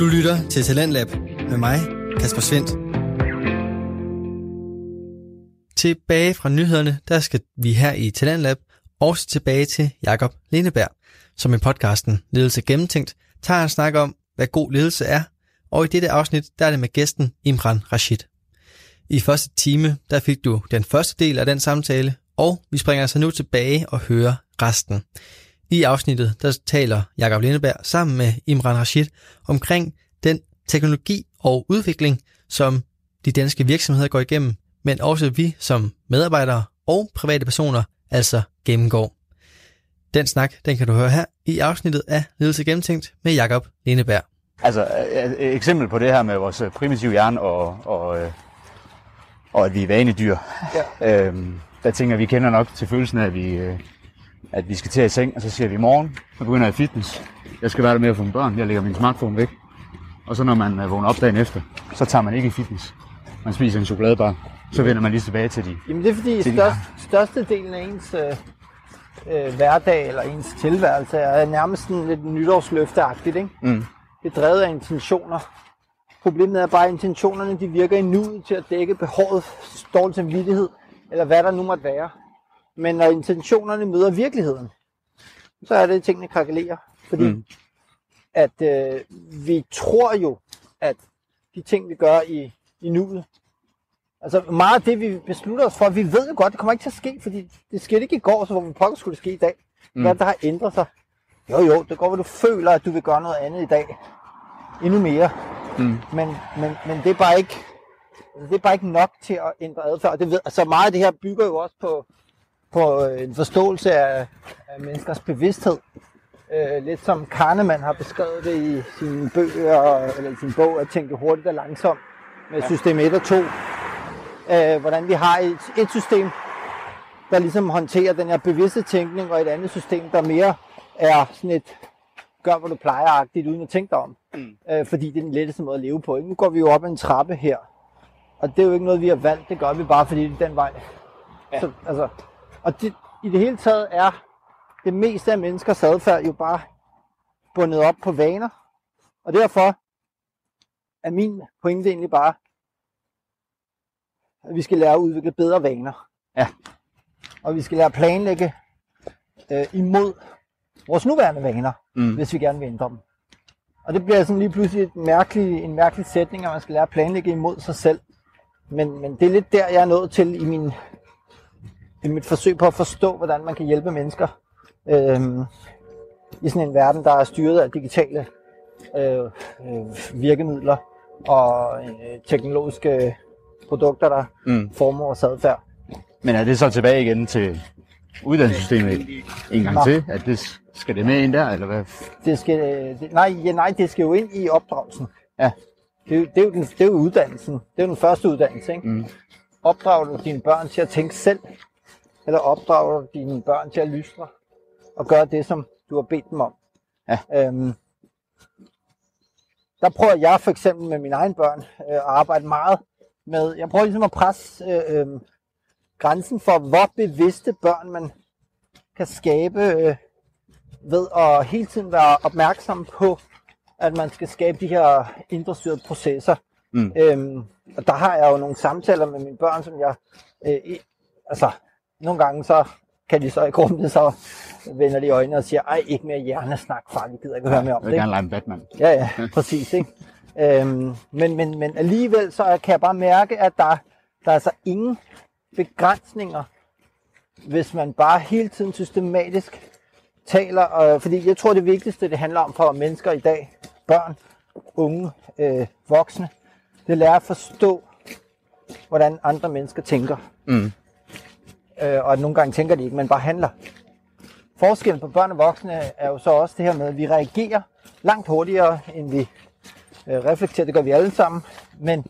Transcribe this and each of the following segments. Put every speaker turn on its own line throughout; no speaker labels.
Du lytter til Talentlab med mig, Kasper Svendt. Tilbage fra nyhederne, der skal vi her i Talentlab også tilbage til Jakob Lindeberg, som i podcasten Ledelse Gennemtænkt tager en snak om, hvad god ledelse er, og i dette afsnit, der er det med gæsten Imran Rashid. I første time, der fik du den første del af den samtale, og vi springer altså nu tilbage og hører resten. I afsnittet, der taler Jakob Lindeberg sammen med Imran Rashid omkring den teknologi og udvikling, som de danske virksomheder går igennem, men også vi som medarbejdere og private personer altså gennemgår. Den snak, den kan du høre her i afsnittet af Ledelse Gennemtænkt med Jakob Lindeberg.
Altså, et eksempel på det her med vores primitive hjerne og, og, øh, og at vi er vanedyr. Ja. Øhm, der tænker vi kender nok til følelsen af, at vi, øh, at vi skal til at i seng, og så siger vi i morgen, så begynder jeg fitness. Jeg skal være der mere for mine børn, jeg lægger min smartphone væk. Og så når man øh, vågner op dagen efter, så tager man ikke i fitness. Man spiser en chokoladebar, så vender man lige tilbage til de
Jamen det er fordi størst, største delen af ens øh, øh, hverdag eller ens tilværelse er nærmest sådan lidt nytårsløfteagtigt, ikke?
Mm.
Det er drevet af intentioner. Problemet er bare, at intentionerne de virker i nuet til at dække behovet, dårlig samvittighed, eller hvad der nu måtte være. Men når intentionerne møder virkeligheden, så er det, at tingene krakelerer. Fordi mm. at øh, vi tror jo, at de ting, vi gør i, i nuet, altså meget af det, vi beslutter os for, vi ved jo godt, det kommer ikke til at ske, fordi det skete ikke i går, så hvor vi pokker skulle det ske i dag. Mm. Hvad der har ændret sig? Jo jo, det går, at du føler, at du vil gøre noget andet i dag. Endnu mere. Mm. Men, men, men det er bare ikke det er bare ikke nok til at ændre adfærd. Det ved, altså meget af det her bygger jo også på, på øh, en forståelse af, af menneskers bevidsthed. Øh, lidt som Kahneman har beskrevet det i sine bøger, eller i sin bog, at tænke hurtigt og langsomt med system 1 og 2. Øh, hvordan vi har et, et system, der ligesom håndterer den her bevidste tænkning, og et andet system, der mere er sådan et gør, hvad du plejer uden at tænke dig om. Mm. Øh, fordi det er den letteste måde at leve på. Ikke? Nu går vi jo op ad en trappe her, og det er jo ikke noget, vi har valgt. Det gør vi bare, fordi det er den vej. Ja. Så, altså, og det, i det hele taget er det meste af menneskers adfærd jo bare bundet op på vaner. Og derfor er min pointe egentlig bare, at vi skal lære at udvikle bedre vaner.
Ja.
Og vi skal lære at planlægge øh, imod vores nuværende vaner, mm. hvis vi gerne vil ændre dem. Og det bliver sådan lige pludselig et mærkelig, en mærkelig sætning, at man skal lære at planlægge imod sig selv. Men, men det er lidt der, jeg er nået til i, min, i mit forsøg på at forstå, hvordan man kan hjælpe mennesker øh, i sådan en verden, der er styret af digitale øh, øh, virkemidler og øh, teknologiske produkter, der mm. former vores adfærd.
Men er det så tilbage igen til uddannelsessystemet en gang Nå. til? At det, skal det med ind der, eller hvad?
Det skal, det, nej, ja, nej, det skal jo ind i opdragelsen.
Ja.
Det, er, det, er jo den, det er jo uddannelsen. Det er jo den første uddannelse, ikke? Mm. Opdrager du dine børn til at tænke selv, eller opdrager du dine børn til at lystre og gøre det, som du har bedt dem om?
Ja. Øhm,
der prøver jeg for eksempel med mine egne børn øh, at arbejde meget med, jeg prøver ligesom at presse øh, øh, grænsen for, hvor bevidste børn man kan skabe øh, ved at hele tiden være opmærksom på, at man skal skabe de her indrestyrede processer. Mm. Øhm, og der har jeg jo nogle samtaler med mine børn, som jeg, øh, altså, nogle gange så kan de så i grunden så vender de øjnene og siger, ej, ikke mere hjernesnak, far, vi gider ikke høre mere om
det. Jeg vil gerne lege Batman.
Ja, ja, præcis, ikke? øhm, men, men, men alligevel så kan jeg bare mærke, at der, der er altså ingen begrænsninger, hvis man bare hele tiden systematisk taler, øh, fordi jeg tror det vigtigste, det handler om for mennesker i dag, børn, unge, øh, voksne, det lærer at forstå, hvordan andre mennesker tænker.
Mm.
Øh, og at nogle gange tænker de ikke, men bare handler. Forskellen på børn og voksne er jo så også det her med, at vi reagerer langt hurtigere, end vi øh, reflekterer. Det gør vi alle sammen. Men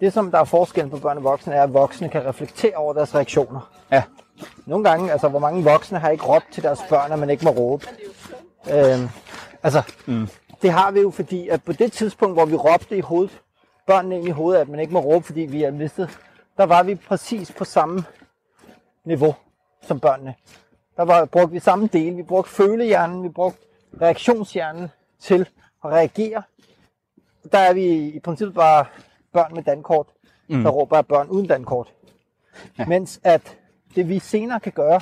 det, som der er forskellen på børn og voksne, er, at voksne kan reflektere over deres reaktioner.
Ja.
Nogle gange, altså hvor mange voksne har ikke råbt til deres børn, at man ikke må råbe. Øhm, altså, mm. det har vi jo, fordi at på det tidspunkt, hvor vi råbte i hovedet, børnene ind i hovedet, at man ikke må råbe, fordi vi er mistet, der var vi præcis på samme niveau som børnene. Der var, brugte vi samme del. Vi brugte følehjernen, vi brugte reaktionshjernen til at reagere der er vi i princippet bare børn med dankort, mm. der råber af børn uden dankort. Ja. Mens at det vi senere kan gøre,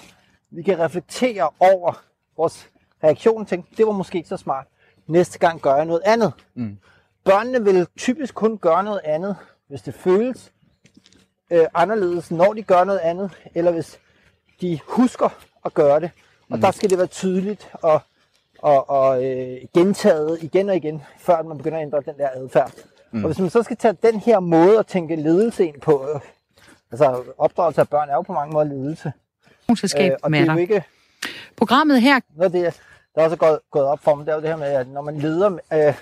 vi kan reflektere over vores reaktion og tænke, det var måske ikke så smart. Næste gang gør jeg noget andet. Mm. Børnene vil typisk kun gøre noget andet, hvis det føles øh, anderledes, når de gør noget andet, eller hvis de husker at gøre det. Og mm. der skal det være tydeligt og, og, og øh, gentaget igen og igen, før man begynder at ændre den der adfærd. Mm. Og hvis man så skal tage den her måde at tænke ledelse ind på, øh, altså opdragelse af børn er jo på mange måder ledelse.
Øh, og det er jo ikke... Programmet her...
Noget det, der også er gået, gået op for mig, det er jo det her med, at når man leder øh,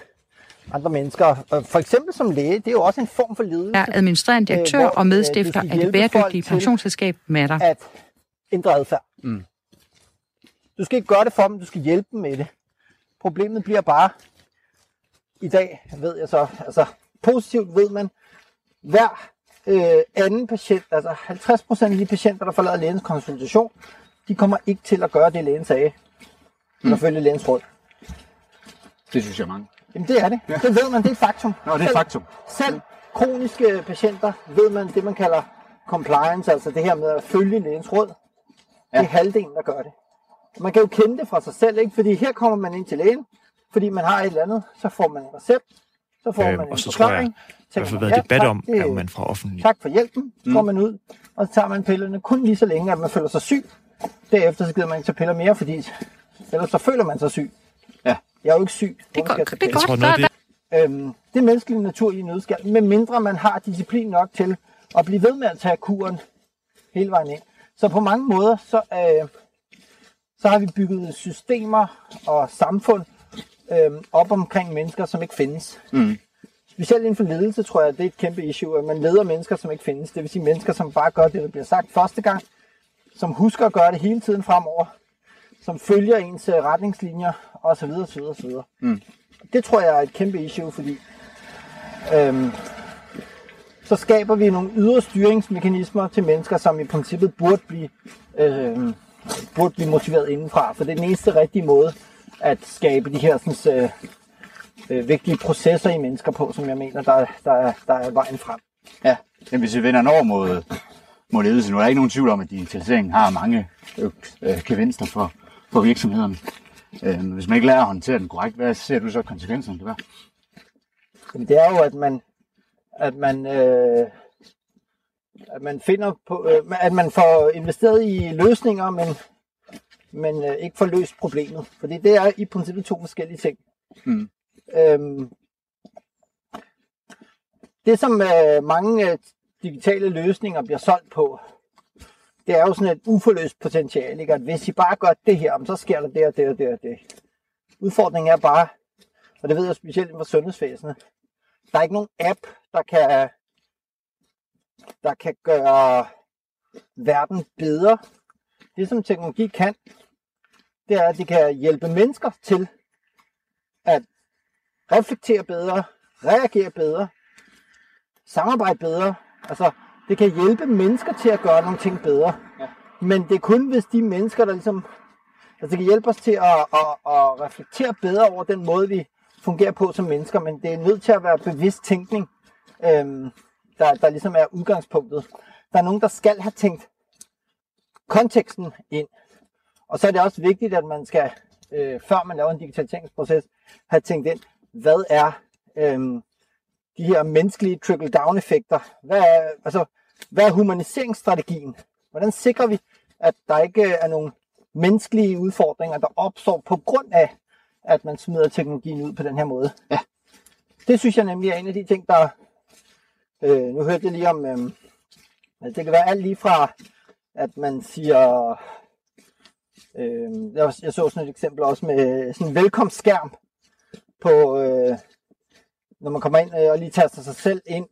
andre mennesker, øh, for eksempel som læge, det er jo også en form for ledelse.
Er administrerende direktør øh, hvor, og medstifter af det bæredygtige pensionsselskab Matter.
At ændre adfærd. Mm. Du skal ikke gøre det for dem, du skal hjælpe dem med det. Problemet bliver bare, i dag ved jeg så, altså positivt ved man, hver øh, anden patient, altså 50% af de patienter, der forlader lægens konsultation, de kommer ikke til at gøre det, lægen sagde, mm. følge lægens råd.
Det synes jeg er mange.
Jamen det er det. Ja. Det ved man, det er et faktum.
Nå, det er et faktum.
Selv kroniske patienter ved man det, man kalder compliance, altså det her med at følge lægens råd. Ja. Det er halvdelen, der gør det. Man kan jo kende det fra sig selv, ikke? fordi her kommer man ind til lægen, fordi man har et eller andet, så får man en recept, så får øh, man en
og så forklaring. Tror jeg, i hvert fald været ja, debat om, at man fra offentlig.
Tak for hjælpen, så mm. går man ud, og så tager man pillerne kun lige så længe, at man føler sig syg. Derefter så gider man ikke tage piller mere, fordi ellers så føler man sig syg. Ja. Jeg er jo ikke syg.
Det er godt, det er godt. Tror, noget, det...
Øhm, det er menneskelig natur i nødskal, med mindre man har disciplin nok til at blive ved med at tage kuren hele vejen ind. Så på mange måder, så, øh, så har vi bygget systemer og samfund øh, op omkring mennesker, som ikke findes. Mm. Specielt inden for ledelse, tror jeg, det er et kæmpe issue, at man leder mennesker, som ikke findes. Det vil sige mennesker, som bare gør det, der bliver sagt første gang, som husker at gøre det hele tiden fremover, som følger ens øh, retningslinjer, osv. osv., osv. Mm. Det tror jeg er et kæmpe issue, fordi øhm, så skaber vi nogle ydre styringsmekanismer til mennesker, som i princippet burde blive, øhm, burde blive motiveret indenfra. For det er den eneste rigtige måde at skabe de her sådan, øh, øh, vigtige processer i mennesker på, som jeg mener, der, der, der er vejen frem.
Ja, men hvis vi vender over mod, mod ledelse, nu er der ikke nogen tvivl om, at digitaliseringen har mange øh, øh, gevinster for, for virksomhederne. Øh, hvis man ikke lærer at håndtere den korrekt, hvad ser du så konsekvenserne det være?
Jamen, det er jo, at man, at man, øh, at man finder på, øh, at man får investeret i løsninger, men, men øh, ikke får løst problemet. Fordi det er i princippet to forskellige ting. Mm. Øhm, det som øh, mange øh, digitale løsninger bliver solgt på, det er jo sådan et uforløst potentiale, ikke? at hvis I bare gør det her, så sker der det og det og det og det. Udfordringen er bare, og det ved jeg specielt inden for sundhedsvæsenet, der er ikke nogen app, der kan, der kan gøre verden bedre. Det som teknologi kan, det er, at det kan hjælpe mennesker til at reflektere bedre, reagere bedre, samarbejde bedre. Altså, det kan hjælpe mennesker til at gøre nogle ting bedre. Ja. Men det er kun, hvis de mennesker, der ligesom... Altså, det kan hjælpe os til at, at, at reflektere bedre over den måde, vi fungerer på som mennesker. Men det er nødt til at være bevidst tænkning, øhm, der, der ligesom er udgangspunktet. Der er nogen, der skal have tænkt konteksten ind. Og så er det også vigtigt, at man skal, øh, før man laver en digitaliseringsproces, have tænkt ind, hvad er øhm, de her menneskelige trickle-down-effekter? Hvad er, altså, hvad er humaniseringsstrategien? Hvordan sikrer vi, at der ikke er nogen menneskelige udfordringer, der opstår på grund af, at man smider teknologien ud på den her måde? Ja. Det synes jeg nemlig er en af de ting, der... Øh, nu hørte jeg lige om... Øh, det kan være alt lige fra, at man siger... Øh, jeg, jeg så sådan et eksempel også med sådan en velkomstskærm på... Øh, når man kommer ind og lige taster sig selv ind,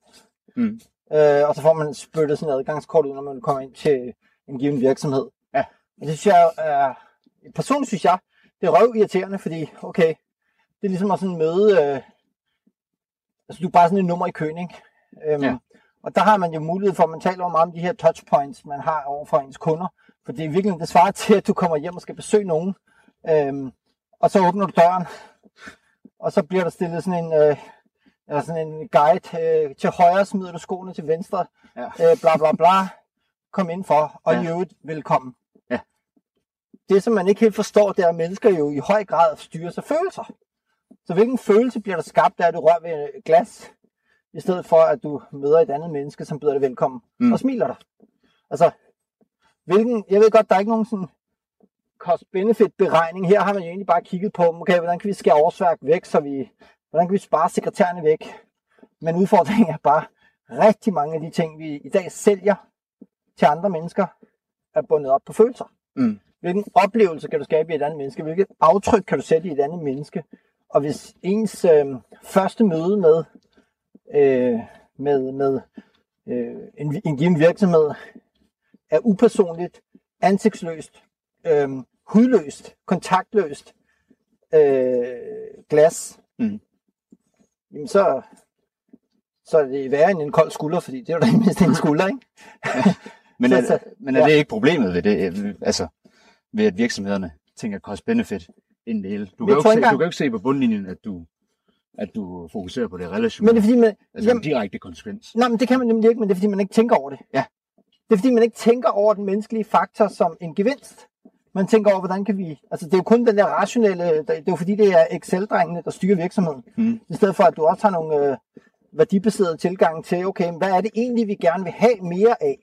mm. Øh, og så får man spyttet sådan en adgangskort ud, når man kommer ind til en given virksomhed. Ja. Og det synes jeg er, personligt synes jeg, det er røv irriterende, fordi okay, det er ligesom at sådan møde, øh, altså du er bare sådan et nummer i køen, ikke? Øhm, ja. Og der har man jo mulighed for, at man taler meget om de her touchpoints, man har over for ens kunder. For det er virkelig, det svarer til, at du kommer hjem og skal besøge nogen, øhm, og så åbner du døren, og så bliver der stillet sådan en, øh, eller sådan en guide, øh, til højre smider du skoene til venstre,
Ja.
øh, bla bla bla, kom ind for, og
Ja.
i øvrigt velkommen.
Ja.
Det, som man ikke helt forstår, det er, at mennesker jo i høj grad styrer sig følelser. Så hvilken følelse bliver der skabt, at du rører ved et glas, i stedet for at du møder et andet menneske, som byder dig velkommen,
Mm.
og smiler dig? Altså, hvilken, jeg ved godt, der er ikke nogen sådan cost-benefit beregning. Her har man jo egentlig bare kigget på, okay, hvordan kan vi skære årsværk væk, så vi, hvordan kan vi spare sekretærerne væk. Men udfordringen er bare, rigtig mange af de ting, vi i dag sælger til andre mennesker, er bundet op på følelser.
Mm.
Hvilken oplevelse kan du skabe i et andet menneske? Hvilket aftryk kan du sætte i et andet menneske? Og hvis ens øh, første møde med, øh, med, med øh, en, en given virksomhed er upersonligt, ansigtsløst, øh, hudløst, kontaktløst, øh, glas,
Mm.
Jamen så, så er det værre end en kold skulder, fordi det er jo da mindst en skulder, ikke?
Men
Så-
er,
så-
men er
ja.
det ikke problemet ved det? Altså, ved at virksomhederne tænker cost-benefit ind det hele? Du kan, jo ikke se, du kan jo ikke se på bundlinjen, at du, at du fokuserer på det
Men
relationelle.
det er fordi, man,
altså
jamen,
en direkte konsekvens.
nej, men det kan man nemlig ikke, men det er fordi, man ikke tænker over det.
Ja.
Det er fordi, man ikke tænker over den menneskelige faktor som en gevinst. Man tænker over, hvordan kan vi... Altså, det er jo kun den der rationelle... Det er jo fordi, det er Excel-drengene, der styrer virksomheden.
Mm.
I stedet for, at du også har nogle øh, værdibaserede tilgang til, okay, hvad er det egentlig, vi gerne vil have mere af?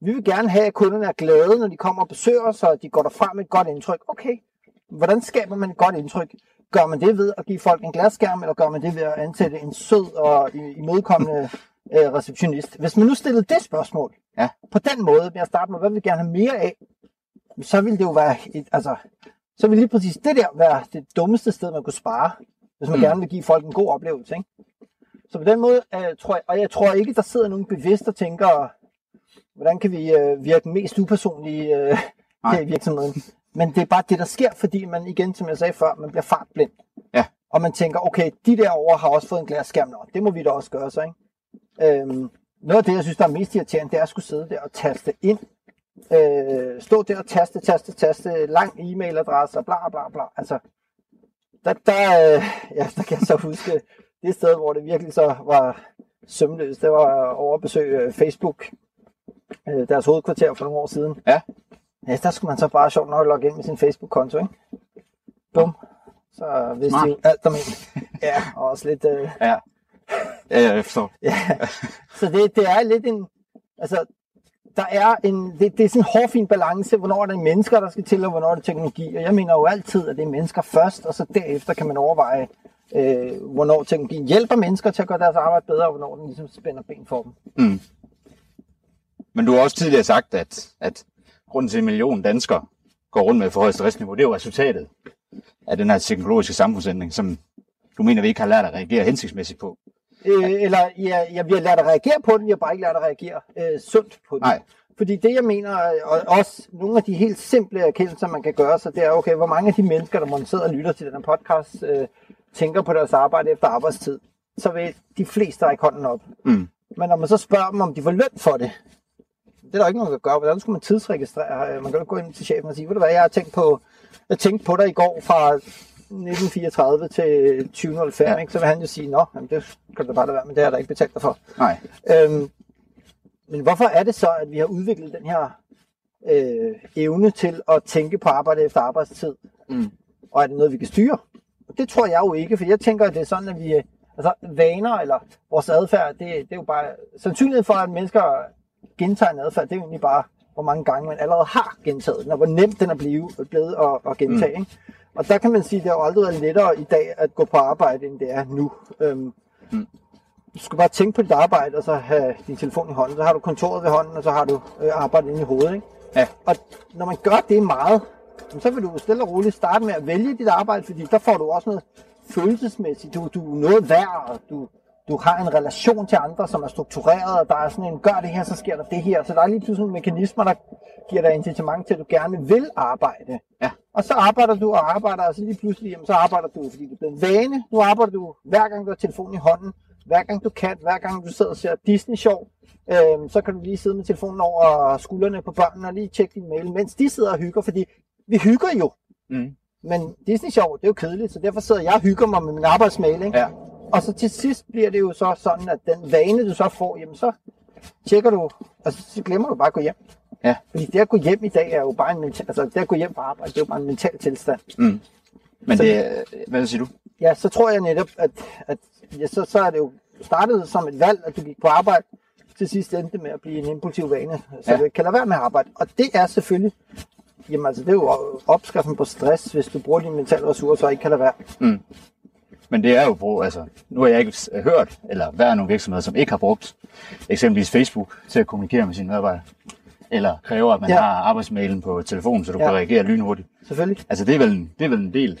Vi vil gerne have, at kunderne er glade, når de kommer og besøger os, og de går derfra med et godt indtryk. Okay, hvordan skaber man et godt indtryk? Gør man det ved at give folk en glasskærm, eller gør man det ved at ansætte en sød og imødekommende øh, receptionist? Hvis man nu stillede det spørgsmål,
Ja.
på den måde, ved at starte med, hvad vil vi gerne have mere af, så ville det jo være, et, altså, så ville lige præcis det der være det dummeste sted, man kunne spare, hvis man
Mm.
gerne vil give folk en god oplevelse. Ikke? Så på den måde øh, tror jeg, og jeg tror ikke, der sidder nogen bevidst og tænker, hvordan kan vi øh, virke mest upersonlige øh,
Nej.
her i virksomheden. Men det er bare det, der sker, fordi man igen, som jeg sagde før, man bliver fartblind.
Ja.
Og man tænker, okay, de derovre har også fået en glasskærm, Nå, det må vi da også gøre så, ikke? Øhm, noget af det, jeg synes, der er mest irriterende, det er at skulle sidde der og taste ind. Øh, stå der og taste, taste, taste, lang e-mailadresse og bla bla bla. Altså, der, der, øh, ja, der kan jeg så huske det sted, hvor det virkelig så var sømløst. Det var over at besøge øh, Facebook, øh, deres hovedkvarter for nogle år siden.
Ja.
Ja, der skulle man så bare sjovt nok logge ind med sin Facebook-konto, ikke? Bum. Så vidste de alt om en. Ja, og også lidt... Øh,
Ja. Ja, jeg forstår.
Ja, så det, det er lidt en, altså, der er en, det, det er sådan en hårfin balance, hvornår er det mennesker, der skal til, og hvornår er det teknologi. Og jeg mener jo altid, at det er mennesker først, og så derefter kan man overveje, øh, hvornår teknologien hjælper mennesker til at gøre deres arbejde bedre, og hvornår den ligesom spænder ben for dem.
Mm. Men du har også tidligere sagt, at, at grunden til, en million danskere går rundt med forhøjet stressniveau, det er jo resultatet af den her teknologiske samfundsændring, som du mener, vi ikke har lært at reagere hensigtsmæssigt på.
Øh, eller ja, vi har lært at reagere på vi har bare ikke lært at reagere øh, sundt på det.
Nej.
Fordi det, jeg mener, og også nogle af de helt simple erkendelser, man kan gøre sig, det er, okay, hvor mange af de mennesker, der må sidde og lytter til den her podcast, øh, tænker på deres arbejde efter arbejdstid, så vil de fleste række hånden op.
Mm.
Men når man så spørger dem, om de får løn for det, det er der ikke nogen, der gør. Hvordan skulle man tidsregistrere? Øh, Man kan jo gå ind til chefen og sige, ved du hvad, jeg har tænkt på, jeg tænkte på dig i går fra 1934 til 2005,
Ja.
ikke? så vil han jo sige, nå, jamen, det kan du da bare lade være, men det har der ikke betalt dig for.
Nej.
Øhm, men hvorfor er det så, at vi har udviklet den her øh, evne til at tænke på arbejde efter arbejdstid?
Mm.
Og er det noget, vi kan styre? Det tror jeg jo ikke, for jeg tænker, at det er sådan, at vi... øh, Altså vaner eller vores adfærd, det, det er jo bare... Sandsynligheden for, at mennesker gentager en adfærd, det er jo egentlig bare, hvor mange gange man allerede har gentaget den, og hvor nemt den er blevet, blevet at, at gentage. Mm. Ikke? Og der kan man sige, at det har jo aldrig været lettere i dag at gå på arbejde, end det er nu. Øhm,
Mm.
Du skal bare tænke på dit arbejde, og så have din telefon i hånden. Så har du kontoret ved hånden, og så har du øh, arbejdet inde i hovedet. Ikke?
Ja.
Og når man gør det meget, så vil du stille og roligt starte med at vælge dit arbejde, fordi der får du også noget følelsesmæssigt. Du, du er noget værd, og du, du har en relation til andre, som er struktureret, og der er sådan en, gør det her, så sker der det her. Så der er lige pludselig nogle mekanismer, der giver dig incitament til, at du gerne vil arbejde.
Ja.
Og så arbejder du og arbejder, og så lige pludselig, jamen, så arbejder du, fordi det er blevet vane. Nu arbejder du hver gang, du har telefonen i hånden, hver gang du kan, hver gang du sidder og ser Disney-show, øhm, så kan du lige sidde med telefonen over skuldrene på børnene og lige tjekke din mail, mens de sidder og hygger, fordi vi hygger jo.
Mm.
Men Disney-show, det er jo kedeligt, så derfor sidder jeg og hygger mig med min arbejdsmail, ikke?
Ja.
Og så til sidst bliver det jo så sådan, at den vane, du så får, jamen så tjekker du, og så glemmer du bare at gå hjem.
Ja.
Fordi det at gå hjem i dag er jo bare en mental, altså det at gå hjem på arbejde, det er jo bare en mental tilstand.
Mm. Men
Så-
det, hvad siger du?
Ja, så tror jeg netop, at, at ja, så, så er det jo startet som et valg, at du gik på arbejde, til sidst endte med at blive en impulsiv vane, så
Ja.
du ikke kan lade være med at arbejde. Og det er selvfølgelig, jamen altså det er jo opskriften på stress, hvis du bruger dine mentale ressourcer og ikke kan lade være.
Men det er jo brug, altså, nu har jeg ikke hørt, eller været nogle virksomheder, som ikke har brugt eksempelvis Facebook til at kommunikere med sine medarbejdere. Eller kræver, at man
Ja.
ja. har arbejdsmailen på telefonen, så du
Ja.
ja. kan reagere lynhurtigt.
Selvfølgelig.
Altså, det er vel en, det er vel en del.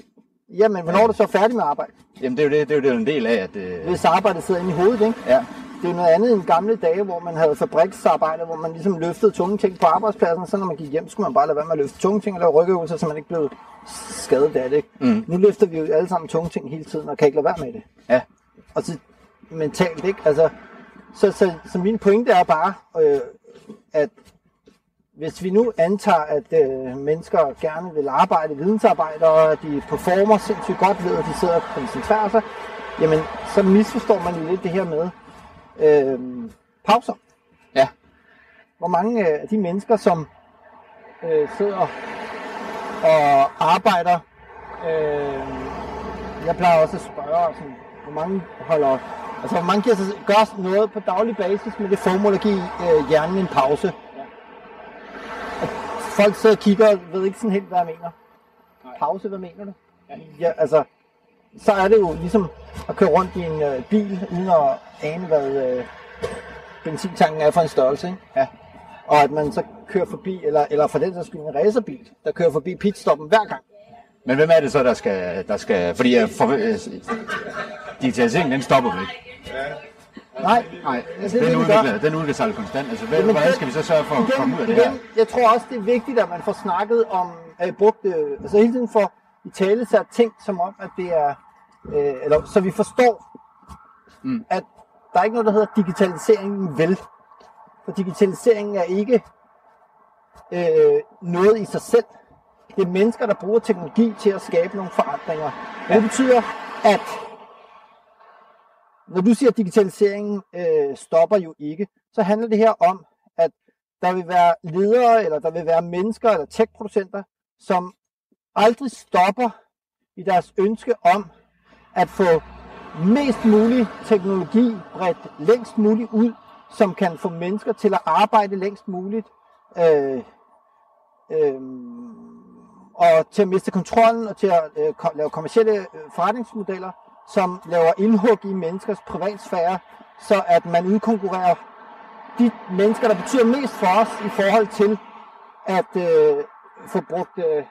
Jamen, hvornår er du så færdig med arbejde?
Jamen, det er jo, det, det er jo det, en del af, at... Øh,
Hvis arbejdet sidder inde i hovedet, ikke?
ja,
Det er noget andet end gamle dage, hvor man havde fabriksarbejde, hvor man ligesom løftede tunge ting på arbejdspladsen, så når man gik hjem, skulle man bare lade være med at løfte tunge ting og lave rygøvelser, så man ikke blev skadet af det. Ikke?
Mm.
Nu løfter vi jo alle sammen tunge ting hele tiden, og kan ikke lade være med det.
ja,
Og så mentalt, ikke? Altså, så, så, så min pointe er bare, øh, at hvis vi nu antager, at øh, mennesker gerne vil arbejde vidensarbejde, og at de performer sindssygt godt ved, at de sidder og koncentrerer sig, jamen, så misforstår man jo lidt det her med øh, pauser.
ja,
Hvor mange øh, af de mennesker, som øh, sidder og arbejder, øh, jeg plejer også at spørge, sådan, hvor mange holder, altså hvor mange giver sig, gør noget på daglig basis med det formål at give øh, hjernen en pause. Folk sidder og kigger og ved ikke sådan helt, hvad jeg mener. Pause, hvad mener du? Ja, altså, så er det jo ligesom at køre rundt i en øh, bil, uden at ane, hvad øh, benzintanken er for en størrelse. Ikke?
Ja.
Og at man så kører forbi, eller, eller for den sags skyld en racerbil, der kører forbi pitstoppen hver gang.
Men hvem er det så, der skal... Der skal fordi jeg for, øh, digitaliseringen, den stopper vel ikke?
Nej,
Nej,
det
den,
det, gør.
udvikler, den udvikler sig konstant. Altså, hvad,
Jamen,
hvordan
den-
skal vi så sørge for at komme ud af det
igen,
her?
Jeg tror også, det er vigtigt, at man får snakket om, at brugt, øh, altså hele tiden får i tale sat ting som om, at det er, øh, eller så vi forstår,
Mm.
at der er ikke noget, der hedder digitaliseringen vel. For digitaliseringen er ikke øh, noget i sig selv. Det er mennesker, der bruger teknologi til at skabe nogle forandringer. Ja. Det betyder, at når du siger, at digitaliseringen øh, stopper jo ikke, så handler det her om, at der vil være ledere, eller der vil være mennesker, eller tech-producenter, som aldrig stopper i deres ønske om at få mest mulig teknologi bredt længst muligt ud, som kan få mennesker til at arbejde længst muligt, øh, øh, og til at miste kontrollen, og til at øh, lave kommersielle øh, forretningsmodeller, som laver indhug i menneskers privatsfære, så at man udkonkurrerer de mennesker, der betyder mest for os i forhold til at øh, få brugt øh,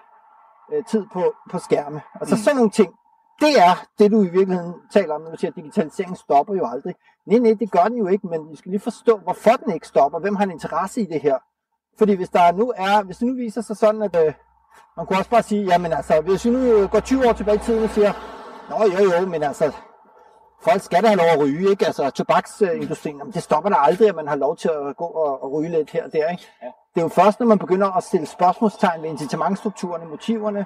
øh, tid på, på skærme. Altså mm. sådan nogle ting. Det er det, du i virkeligheden taler om, når du siger, at digitaliseringen stopper jo aldrig. Nej, nej, det gør den jo ikke, men vi skal lige forstå, hvorfor den ikke stopper. Hvem har en interesse i det her? Fordi hvis der nu er, hvis det nu viser sig sådan, at øh, man kunne også bare sige, jamen altså, hvis vi nu går 20 år tilbage i tiden og siger, Nå jo jo, men altså, folk skal da have lov at ryge, ikke? Altså tobaksindustrien, jamen, det stopper der aldrig, at man har lov til at gå og, og ryge lidt her og der, ikke? Ja. Det er jo først, når man begynder at stille spørgsmålstegn ved incitamentstrukturerne, motiverne,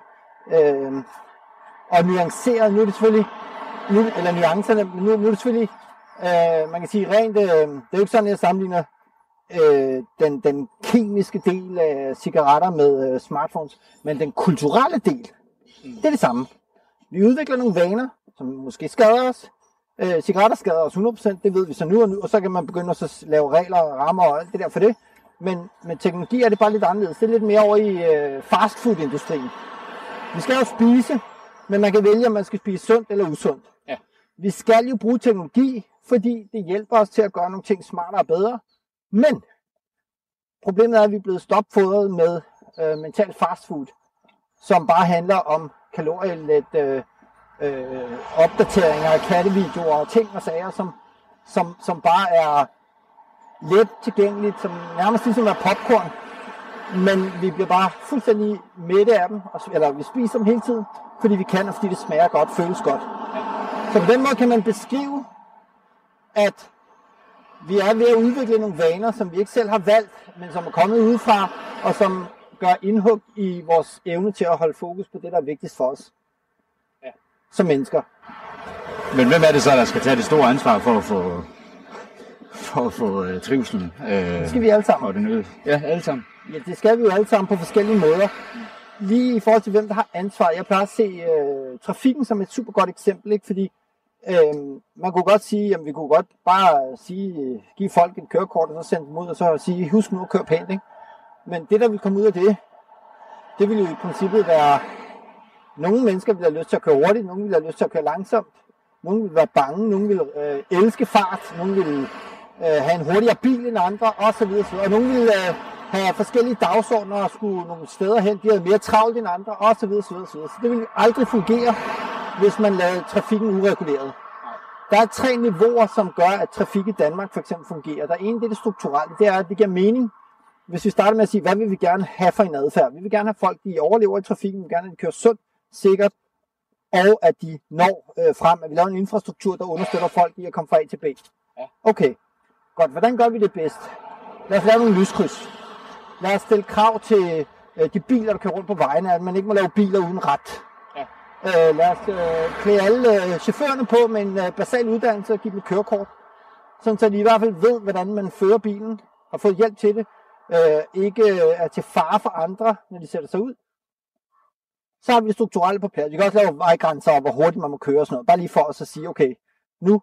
øh, og nuancere, nu er det selvfølgelig, nu, eller nuancerne, men nu, nu er det selvfølgelig, øh, man kan sige rent, øh, det er jo ikke sådan, jeg sammenligner øh, den, den kemiske del af cigaretter med øh, smartphones, men den kulturelle del, det er det samme. Vi udvikler nogle vaner, som måske skader os. Øh, cigaretter skader os 100%, det ved vi så nu og nu, og så kan man begynde at så lave regler og rammer og alt det der for det. Men med teknologi er det bare lidt anderledes. Det er lidt mere over i øh, fastfood-industrien. Vi skal jo spise, men man kan vælge, om man skal spise sundt eller usundt.
Ja.
Vi skal jo bruge teknologi, fordi det hjælper os til at gøre nogle ting smartere og bedre. Men problemet er, at vi er blevet stopfodret med øh, mental fastfood, som bare handler om kalorielet øh, øh, opdateringer af kattevideoer og ting og sager, som, som, som bare er let tilgængeligt, som nærmest ligesom er popcorn. Men vi bliver bare fuldstændig mætte af dem, og- eller vi spiser dem hele tiden, fordi vi kan, og fordi det smager godt, føles godt. Så på den måde kan man beskrive, at vi er ved at udvikle nogle vaner, som vi ikke selv har valgt, men som er kommet udefra, og som gør indhug i vores evne til at holde fokus på det, der er vigtigst for os. Ja. Som mennesker.
Men hvem er det så, der skal tage det store ansvar for at få, for at få uh, trivselen? Uh,
det skal vi alle sammen.
Og den ja, alle sammen.
Ja, det skal vi jo alle sammen på forskellige måder. Lige i forhold til, hvem der har ansvar. Jeg plejer at se uh, trafikken som et super godt eksempel, ikke? fordi uh, man kunne godt sige, at vi kunne godt bare sige, give folk et kørekort, og så sende dem ud, og så sige, husk nu at køre pænt. Ikke? Men det, der vil komme ud af det, det vil jo i princippet være, nogle mennesker vil have lyst til at køre hurtigt, nogle vil have lyst til at køre langsomt, nogle vil være bange, nogle vil øh, elske fart, nogle vil øh, have en hurtigere bil end andre, osv. osv. Og nogle vil øh, have forskellige dagsordner og skulle nogle steder hen, de havde mere travlt end andre, osv. osv. osv. Så det vil aldrig fungere, hvis man lader trafikken ureguleret. Der er tre niveauer, som gør, at trafik i Danmark for eksempel fungerer. Der er en, det er det strukturelle, det er, at det giver mening. Hvis vi starter med at sige, hvad vil vi gerne have for en adfærd? Vi vil gerne have folk, de overlever i trafikken, vi vil gerne have, at de kører sundt, sikkert, og at de når øh, frem, at vi laver en infrastruktur, der understøtter folk i at komme fra A til B. Okay, godt. Hvordan gør vi det bedst? Lad os lave nogle lyskryds. Lad os stille krav til øh, de biler, der kører rundt på vejene, at man ikke må lave biler uden ret. Ja. Øh, lad os øh, klæde alle øh, chaufførerne på med en øh, basal uddannelse og give dem et kørekort. Sådan så de i hvert fald ved, hvordan man fører bilen, har fået hjælp til det, øh, ikke øh, er til fare for andre, når de sætter sig ud. Så har vi det strukturelle på plads. Vi kan også lave vejgrænser og hvor hurtigt man må køre og sådan noget. Bare lige for at så sige, okay, nu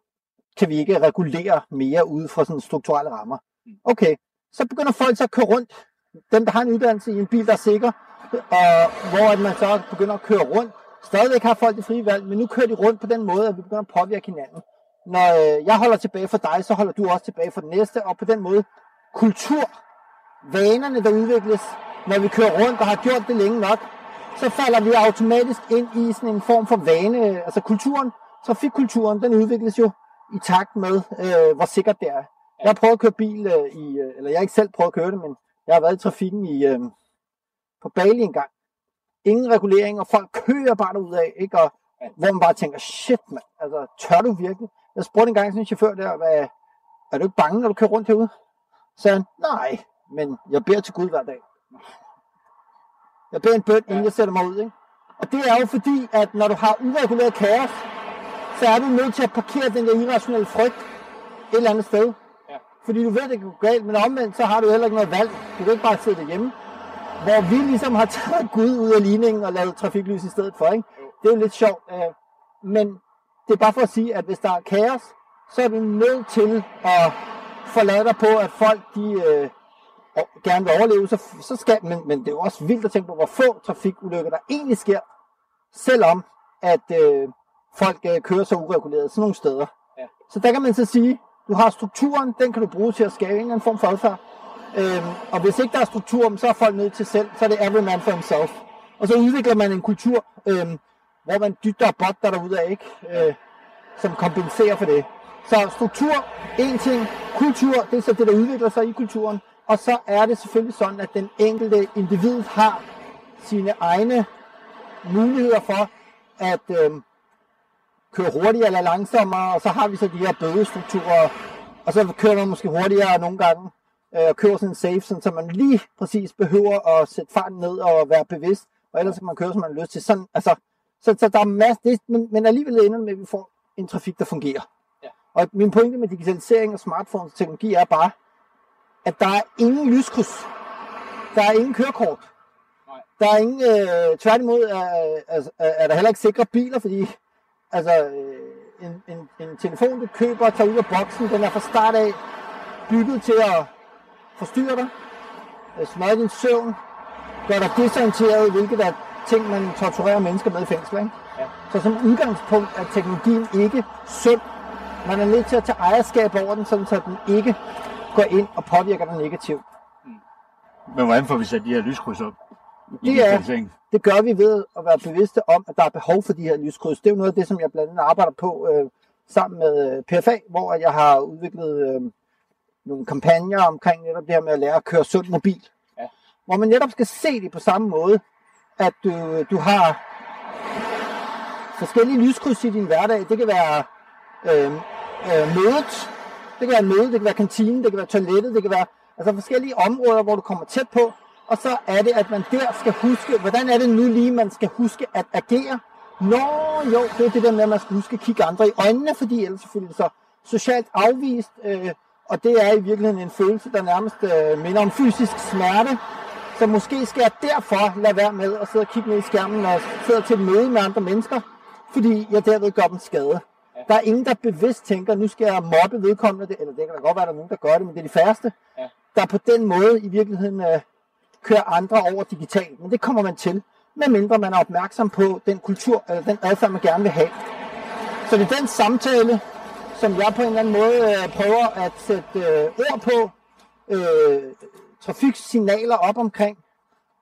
kan vi ikke regulere mere ud fra sådan strukturelle rammer. Okay, så begynder folk så at køre rundt. Dem, der har en uddannelse i en bil, der er sikker, og hvor at man så begynder at køre rundt. Stadigvæk har folk det frie valg, men nu kører de rundt på den måde, at vi begynder at påvirke hinanden. Når øh, jeg holder tilbage for dig, så holder du også tilbage for den næste, og på den måde kultur, vanerne, der udvikles, når vi kører rundt og har gjort det længe nok, så falder vi automatisk ind i sådan en form for vane, altså kulturen, trafikkulturen, den udvikles jo i takt med, øh, hvor sikkert det er. Jeg har prøvet at køre bil øh, i, øh, eller jeg har ikke selv prøvet at køre det, men jeg har været i trafikken i, øh, på Bali en gang. Ingen regulering, og folk kører bare ud af, ikke? Og, hvor man bare tænker, shit mand, altså tør du virkelig? Jeg spurgte en gang sådan en chauffør der, hvad, er du ikke bange, når du kører rundt herude? Så sagde han, nej, men jeg beder til Gud hver dag. Jeg beder en bøn, inden jeg sætter mig ud. Ikke? Og det er jo fordi, at når du har ureguleret kaos, så er du nødt til at parkere den der irrationelle frygt et eller andet sted. Ja. Fordi du ved, det kan gå galt, men omvendt, så har du heller ikke noget valg. Du kan ikke bare sidde derhjemme. Hvor vi ligesom har taget Gud ud af ligningen og lavet trafiklys i stedet for. Ikke? Det er jo lidt sjovt. Øh, men det er bare for at sige, at hvis der er kaos, så er du nødt til at forlade dig på, at folk de, øh, gerne vil overleve, så, så skal, men, men det er jo også vildt at tænke på, hvor få trafikulykker der egentlig sker, selvom at øh, folk øh, kører så ureguleret sådan nogle steder. Ja. Så der kan man så sige, du har strukturen, den kan du bruge til at skabe en eller anden form for adfærd. Øhm, og hvis ikke der er struktur, så er folk nødt til selv, så er det every man for himself. Og så udvikler man en kultur, øhm, hvor man dytter og botter derude af, ikke? Øh, som kompenserer for det. Så struktur, en ting, kultur, det er så det, der udvikler sig i kulturen. Og så er det selvfølgelig sådan, at den enkelte individ har sine egne muligheder for at øh, køre hurtigere eller langsommere, og så har vi så de her bødestrukturer, og så kører man måske hurtigere nogle gange, øh, og kører sådan en safe, sådan, så man lige præcis behøver at sætte farten ned og være bevidst, og ellers kan man køre, som man har lyst til. Sådan, altså, så, så der er masser, det, men, men alligevel ender med, at vi får en trafik, der fungerer. Ja. Og min pointe med digitalisering og smartphones og teknologi er bare, at der er ingen lyskryds. Der er ingen kørekort. Nej. Der er ingen, øh, tværtimod er, er, er der heller ikke sikre biler, fordi altså, øh, en, en, en telefon, du køber og tager ud af boksen, den er fra start af bygget til at forstyrre dig, øh, smadre din søvn, gør dig desorienteret, hvilket er ting, man torturerer mennesker med i fængsel. Ikke? Ja. Så som udgangspunkt er teknologien ikke sund. Man er nødt til at tage ejerskab over den, sådan så den ikke går ind og påvirker dig negativt.
Men hvordan får vi sat de her lyskryds op?
Det, er, det gør vi ved at være bevidste om, at der er behov for de her lyskryds. Det er jo noget af det, som jeg blandt andet arbejder på øh, sammen med øh, PFA, hvor jeg har udviklet øh, nogle kampagner omkring netop det her med at lære at køre sund mobil. Ja. Hvor man netop skal se det på samme måde, at du, du har forskellige lyskryds i din hverdag. Det kan være øh, øh, mødet, det kan være møde, det kan være kantinen, det kan være toilettet, det kan være altså forskellige områder, hvor du kommer tæt på. Og så er det, at man der skal huske, hvordan er det nu lige, man skal huske at agere, Nå, jo, det er det der med, at man skal huske at kigge andre i øjnene, fordi ellers selvfølgelig så socialt afvist, øh, og det er i virkeligheden en følelse, der nærmest øh, minder om fysisk smerte. Så måske skal jeg derfor lade være med at sidde og kigge ned i skærmen, når jeg sidder til et møde med andre mennesker, fordi jeg derved gør dem skade. Der er ingen, der bevidst tænker, nu skal jeg mobbe vedkommende, eller det kan da godt være, at der er nogen, der gør det, men det er de færreste, ja. der på den måde i virkeligheden øh, kører andre over digitalt. Men det kommer man til, medmindre man er opmærksom på den kultur, eller den adfærd, man gerne vil have. Så det er den samtale, som jeg på en eller anden måde øh, prøver at sætte øh, ord på, øh, trafiksignaler op omkring,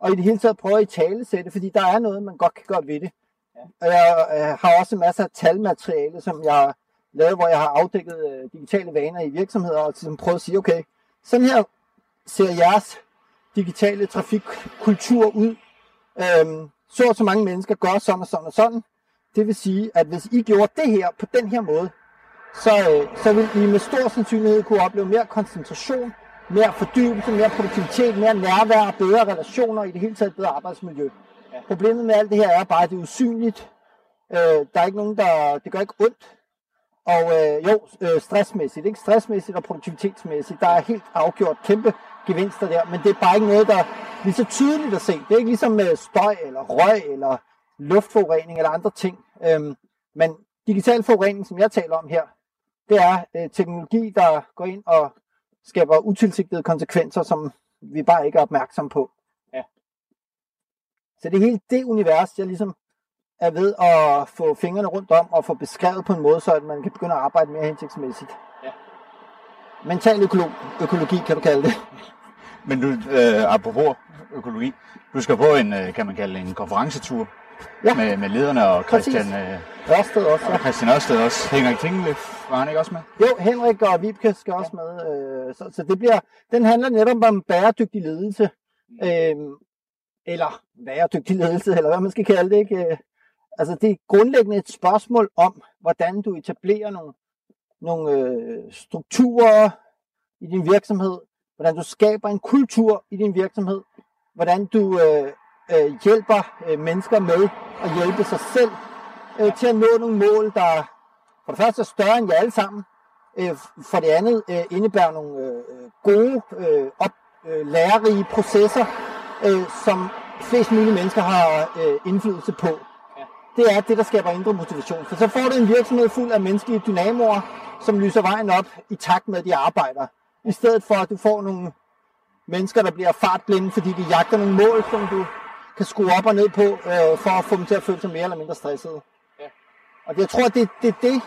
og i det hele taget prøver at i tale sætte, fordi der er noget, man godt kan gøre ved det. Og jeg øh, har også masser af talmateriale, som jeg har lavet, hvor jeg har afdækket øh, digitale vaner i virksomheder, og som prøvet at sige, okay, sådan her ser jeres digitale trafikkultur ud. Øhm, så og så mange mennesker gør sådan og sådan og sådan. Det vil sige, at hvis I gjorde det her på den her måde, så, øh, så vil I med stor sandsynlighed kunne opleve mere koncentration, mere fordybelse, mere produktivitet, mere nærvær, bedre relationer, og i det hele taget bedre arbejdsmiljø. Problemet med alt det her er bare, at det er usynligt. Øh, der er ikke nogen, der... Det gør ikke ondt. Og øh, jo, øh, stressmæssigt, ikke? Stressmæssigt og produktivitetsmæssigt, der er helt afgjort kæmpe gevinster der, men det er bare ikke noget, der er lige så tydeligt at se. Det er ikke ligesom med støj eller røg eller luftforurening eller andre ting. Øhm, men digital forurening, som jeg taler om her, det er øh, teknologi, der går ind og skaber utilsigtede konsekvenser, som vi bare ikke er opmærksom på. Ja. Så det er hele det univers, jeg ligesom er ved at få fingrene rundt om og få beskrevet på en måde, så at man kan begynde at arbejde mere hensigtsmæssigt. Ja. Mental økologi, økologi kan du kalde det.
Men du, øh, apropos økologi, du skal på en, øh, kan man kalde en konferencetur ja. med, med lederne og Christian
øh, Ørsted også. Ja.
Og Christian Ørsted også. Henrik Tingeløf, var han ikke også med?
Jo, Henrik og Vibke skal ja. også med. Øh, så, så det bliver, den handler netop om bæredygtig ledelse. Øh, eller bæredygtig ledelse, eller hvad man skal kalde det. Ikke? Øh, altså det er grundlæggende et spørgsmål om, hvordan du etablerer nogle, nogle øh, strukturer i din virksomhed, hvordan du skaber en kultur i din virksomhed, hvordan du øh, øh, hjælper øh, mennesker med at hjælpe sig selv øh, til at nå nogle mål, der for det første er større end jer alle sammen, øh, for det andet øh, indebærer nogle øh, gode, øh, op, øh, lærerige processer, øh, som flest mulige mennesker har øh, indflydelse på. Det er det, der skaber indre motivation. For så får du en virksomhed fuld af menneskelige dynamoer, som lyser vejen op i takt med, at de arbejder. I stedet for, at du får nogle mennesker, der bliver fartblinde, fordi de jagter nogle mål, som du kan skrue op og ned på, øh, for at få dem til at føle sig mere eller mindre stressede. Ja. Og jeg tror, det, det, det,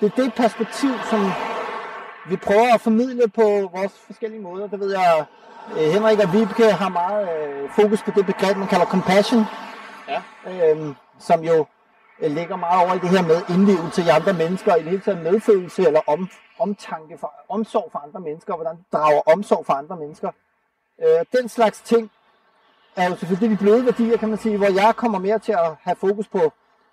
det er det perspektiv, som vi prøver at formidle på vores forskellige måder. Det ved jeg, Henrik og Vibke har meget øh, fokus på det begreb, man kalder compassion. Ja. Øh, som jo øh, ligger meget over i det her med indlevelse i andre mennesker, og i det hele taget medfølelse eller om, omtanke for, omsorg for andre mennesker, og hvordan du drager omsorg for andre mennesker. Øh, den slags ting er jo selvfølgelig de bløde værdier, kan man sige, hvor jeg kommer mere til at have fokus på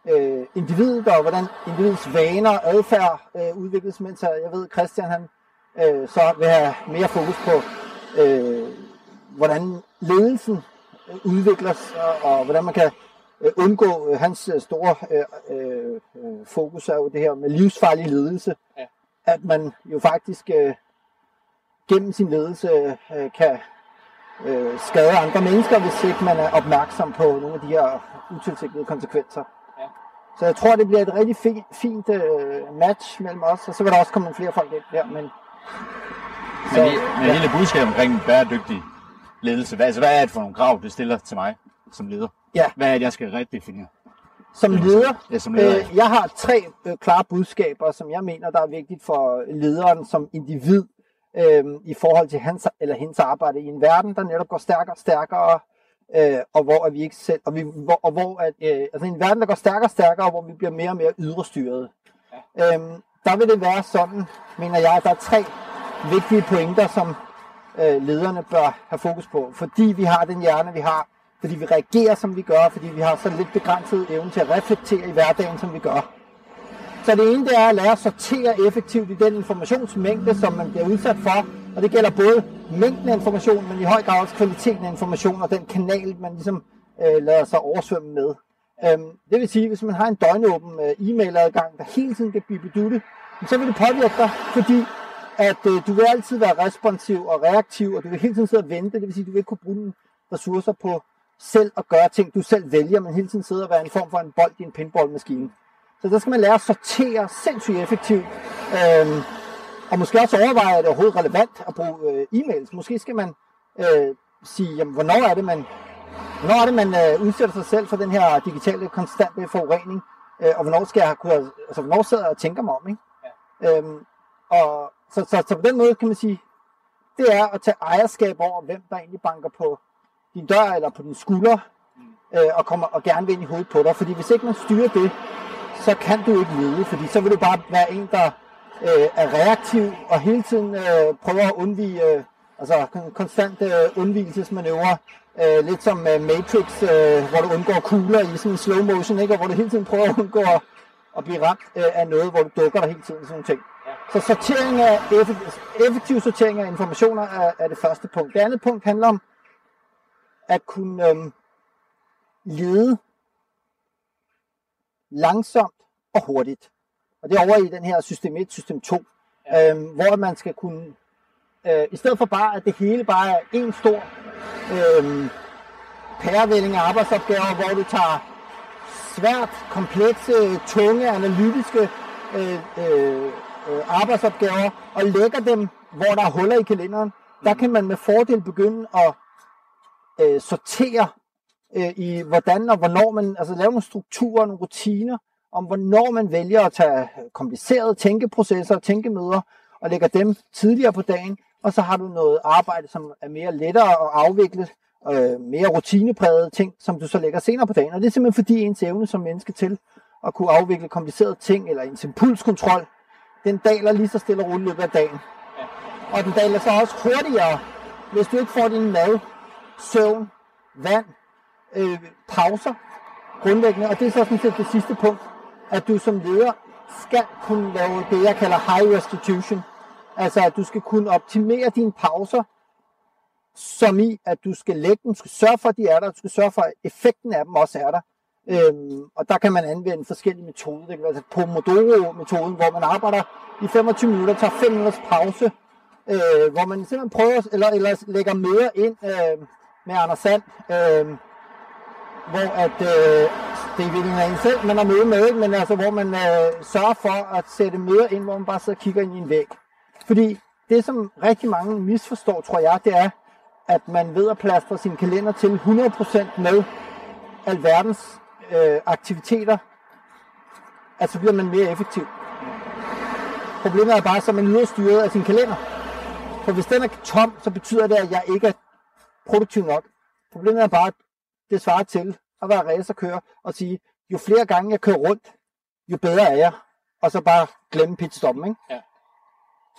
øh, individet, og hvordan individets vaner og adfærd øh, udvikles, mens jeg ved, Christian han øh, så vil have mere fokus på, øh, hvordan ledelsen udvikles, og, og hvordan man kan øh, undgå øh, hans øh, store øh, øh, fokus er jo det her med livsfarlig ledelse. Ja. At man jo faktisk øh, gennem sin ledelse øh, kan øh, skade andre mennesker, hvis ikke man er opmærksom på nogle af de her utilsigtede konsekvenser. Ja. Så jeg tror, det bliver et rigtig fint, fint øh, match mellem os, og så vil der også komme nogle flere folk ind der. Men,
så, men, men ja. hele budskabet omkring bæredygtig ledelse, hvad, altså, hvad er det for nogle krav, det stiller til mig som leder? Ja. Hvad er det, jeg skal redefinere?
Som leder, ja, som leder øh, jeg har tre øh, klare budskaber, som jeg mener, der er vigtigt for lederen som individ øh, i forhold til hans eller hendes arbejde i en verden, der netop går stærkere og stærkere, øh, og hvor at vi ikke selv, og, vi, hvor, og hvor at, øh, altså en verden, der går stærkere og stærkere, og hvor vi bliver mere og mere ydrestyret. Ja. Øh, der vil det være sådan, mener jeg, at der er tre vigtige pointer, som øh, lederne bør have fokus på, fordi vi har den hjerne, vi har, fordi vi reagerer, som vi gør, fordi vi har så lidt begrænset evne til at reflektere i hverdagen, som vi gør. Så det ene det er at lære at sortere effektivt i den informationsmængde, som man bliver udsat for. Og det gælder både mængden af information, men i høj grad også kvaliteten af information og den kanal, man ligesom øh, lader sig oversvømme med. Øhm, det vil sige, hvis man har en døgnåben øh, e-mailadgang, der hele tiden kan blive så vil det påvirke dig, fordi at øh, du vil altid være responsiv og reaktiv, og du vil hele tiden sidde og vente. Det vil sige, at du vil ikke kunne bruge dine ressourcer på selv at gøre ting, du selv vælger, men hele tiden sidde og være en form for en bold i en pinballmaskine. Så der skal man lære at sortere sindssygt effektivt. Øhm, og måske også overveje, at det er overhovedet relevant at bruge øh, e-mails. Måske skal man øh, sige, jamen, hvornår er det, man, hvornår er det, man øh, udsætter sig selv for den her digitale konstante forurening, øh, og hvornår skal jeg kunne, altså, hvornår sidder jeg og tænker mig om, ikke? Ja. Øhm, og så, så, så på den måde kan man sige, det er at tage ejerskab over, hvem der egentlig banker på din dør eller på din skulder, øh, og, kommer, og gerne vil ind i hovedet på dig. Fordi hvis ikke man styrer det, så kan du ikke lede, fordi så vil du bare være en, der øh, er reaktiv og hele tiden øh, prøver at undvige, øh, altså konstant øh, undvigelsesmanøvre, øh, lidt som øh, Matrix, øh, hvor du undgår kugler i sådan en slow motion, ikke? og hvor du hele tiden prøver at undgå at, at blive ramt øh, af noget, hvor du dukker dig hele tiden, sådan nogle ting. Så sortering af, effektiv sortering af informationer er, er det første punkt. Det andet punkt handler om at kunne øhm, lede langsomt og hurtigt. Og det er over i den her system 1, system 2, ja. øhm, hvor man skal kunne, øh, i stedet for bare, at det hele bare er en stor øhm, pærevælling af arbejdsopgaver, hvor du tager svært, komplekse, tunge, analytiske øh, øh, øh, arbejdsopgaver og lægger dem, hvor der er huller i kalenderen. Der kan man med fordel begynde at øh, sortere øh, i hvordan og hvornår man, altså lave nogle strukturer, nogle rutiner, om hvornår man vælger at tage komplicerede tænkeprocesser og tænkemøder og lægger dem tidligere på dagen, og så har du noget arbejde, som er mere lettere at afvikle, øh, mere rutinepræget ting, som du så lægger senere på dagen. Og det er simpelthen fordi ens evne som menneske til at kunne afvikle komplicerede ting, eller ens impulskontrol, den daler lige så stille og roligt løbet af dagen. Og den daler så også hurtigere, hvis du ikke får din mad, søvn, vand, øh, pauser grundlæggende. Og det er så sådan set det sidste punkt, at du som leder skal kunne lave det, jeg kalder high restitution. Altså, at du skal kunne optimere dine pauser, som i, at du skal lægge dem, du skal sørge for, at de er der, du skal sørge for, at effekten af dem også er der. Øhm, og der kan man anvende forskellige metoder. Det kan være Pomodoro-metoden, hvor man arbejder i 25 minutter, tager 5 minutters pause, øh, hvor man simpelthen prøver, eller, eller lægger mere ind øh, med Anders Sand, øh, hvor at, øh, det er virkelig en selv, man har møde med, men altså, hvor man øh, sørger for at sætte møder ind, hvor man bare sidder og kigger ind i en væg. Fordi det, som rigtig mange misforstår, tror jeg, det er, at man ved at plastre sin kalender til 100% med alverdens øh, aktiviteter, at så bliver man mere effektiv. Problemet er bare, at man er styret af sin kalender. For hvis den er tom, så betyder det, at jeg ikke er produktiv nok. Problemet er bare, at det svarer til at være racerkører og sige, jo flere gange jeg kører rundt, jo bedre er jeg. Og så bare glemme pitstoppen. Ikke? Ja.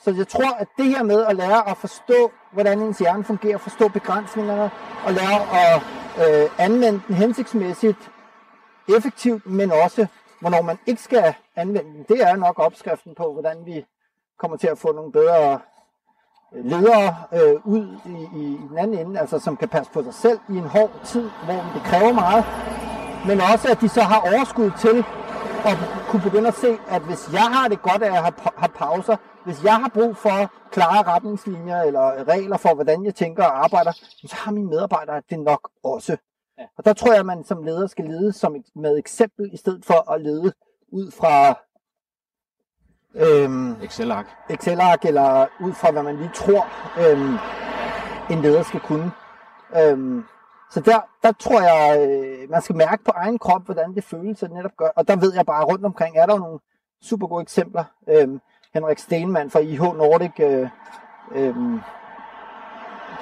Så jeg tror, at det her med at lære at forstå, hvordan ens hjerne fungerer, forstå begrænsningerne, og lære at øh, anvende den hensigtsmæssigt, effektivt, men også, hvornår man ikke skal anvende den, det er nok opskriften på, hvordan vi kommer til at få nogle bedre øh, ledere øh, ud i, i, i den anden ende, altså som kan passe på sig selv i en hård tid, hvor det kræver meget, men også at de så har overskud til at kunne begynde at se, at hvis jeg har det godt af at have, have pauser, hvis jeg har brug for klare retningslinjer eller regler for, hvordan jeg tænker og arbejder, så har mine medarbejdere det nok også. Ja. Og der tror jeg, at man som leder skal lede som et, med eksempel, i stedet for at lede ud fra
øhm, Excel-ark.
Excel-ark, eller ud fra, hvad man lige tror, øhm, en leder skal kunne. Øhm, så der, der tror jeg, øh, man skal mærke på egen krop, hvordan det føles, at netop gør. Og der ved jeg bare rundt omkring, er der nogle super gode eksempler. Øhm, Henrik Stenmann fra IH Nordic, øh, øh,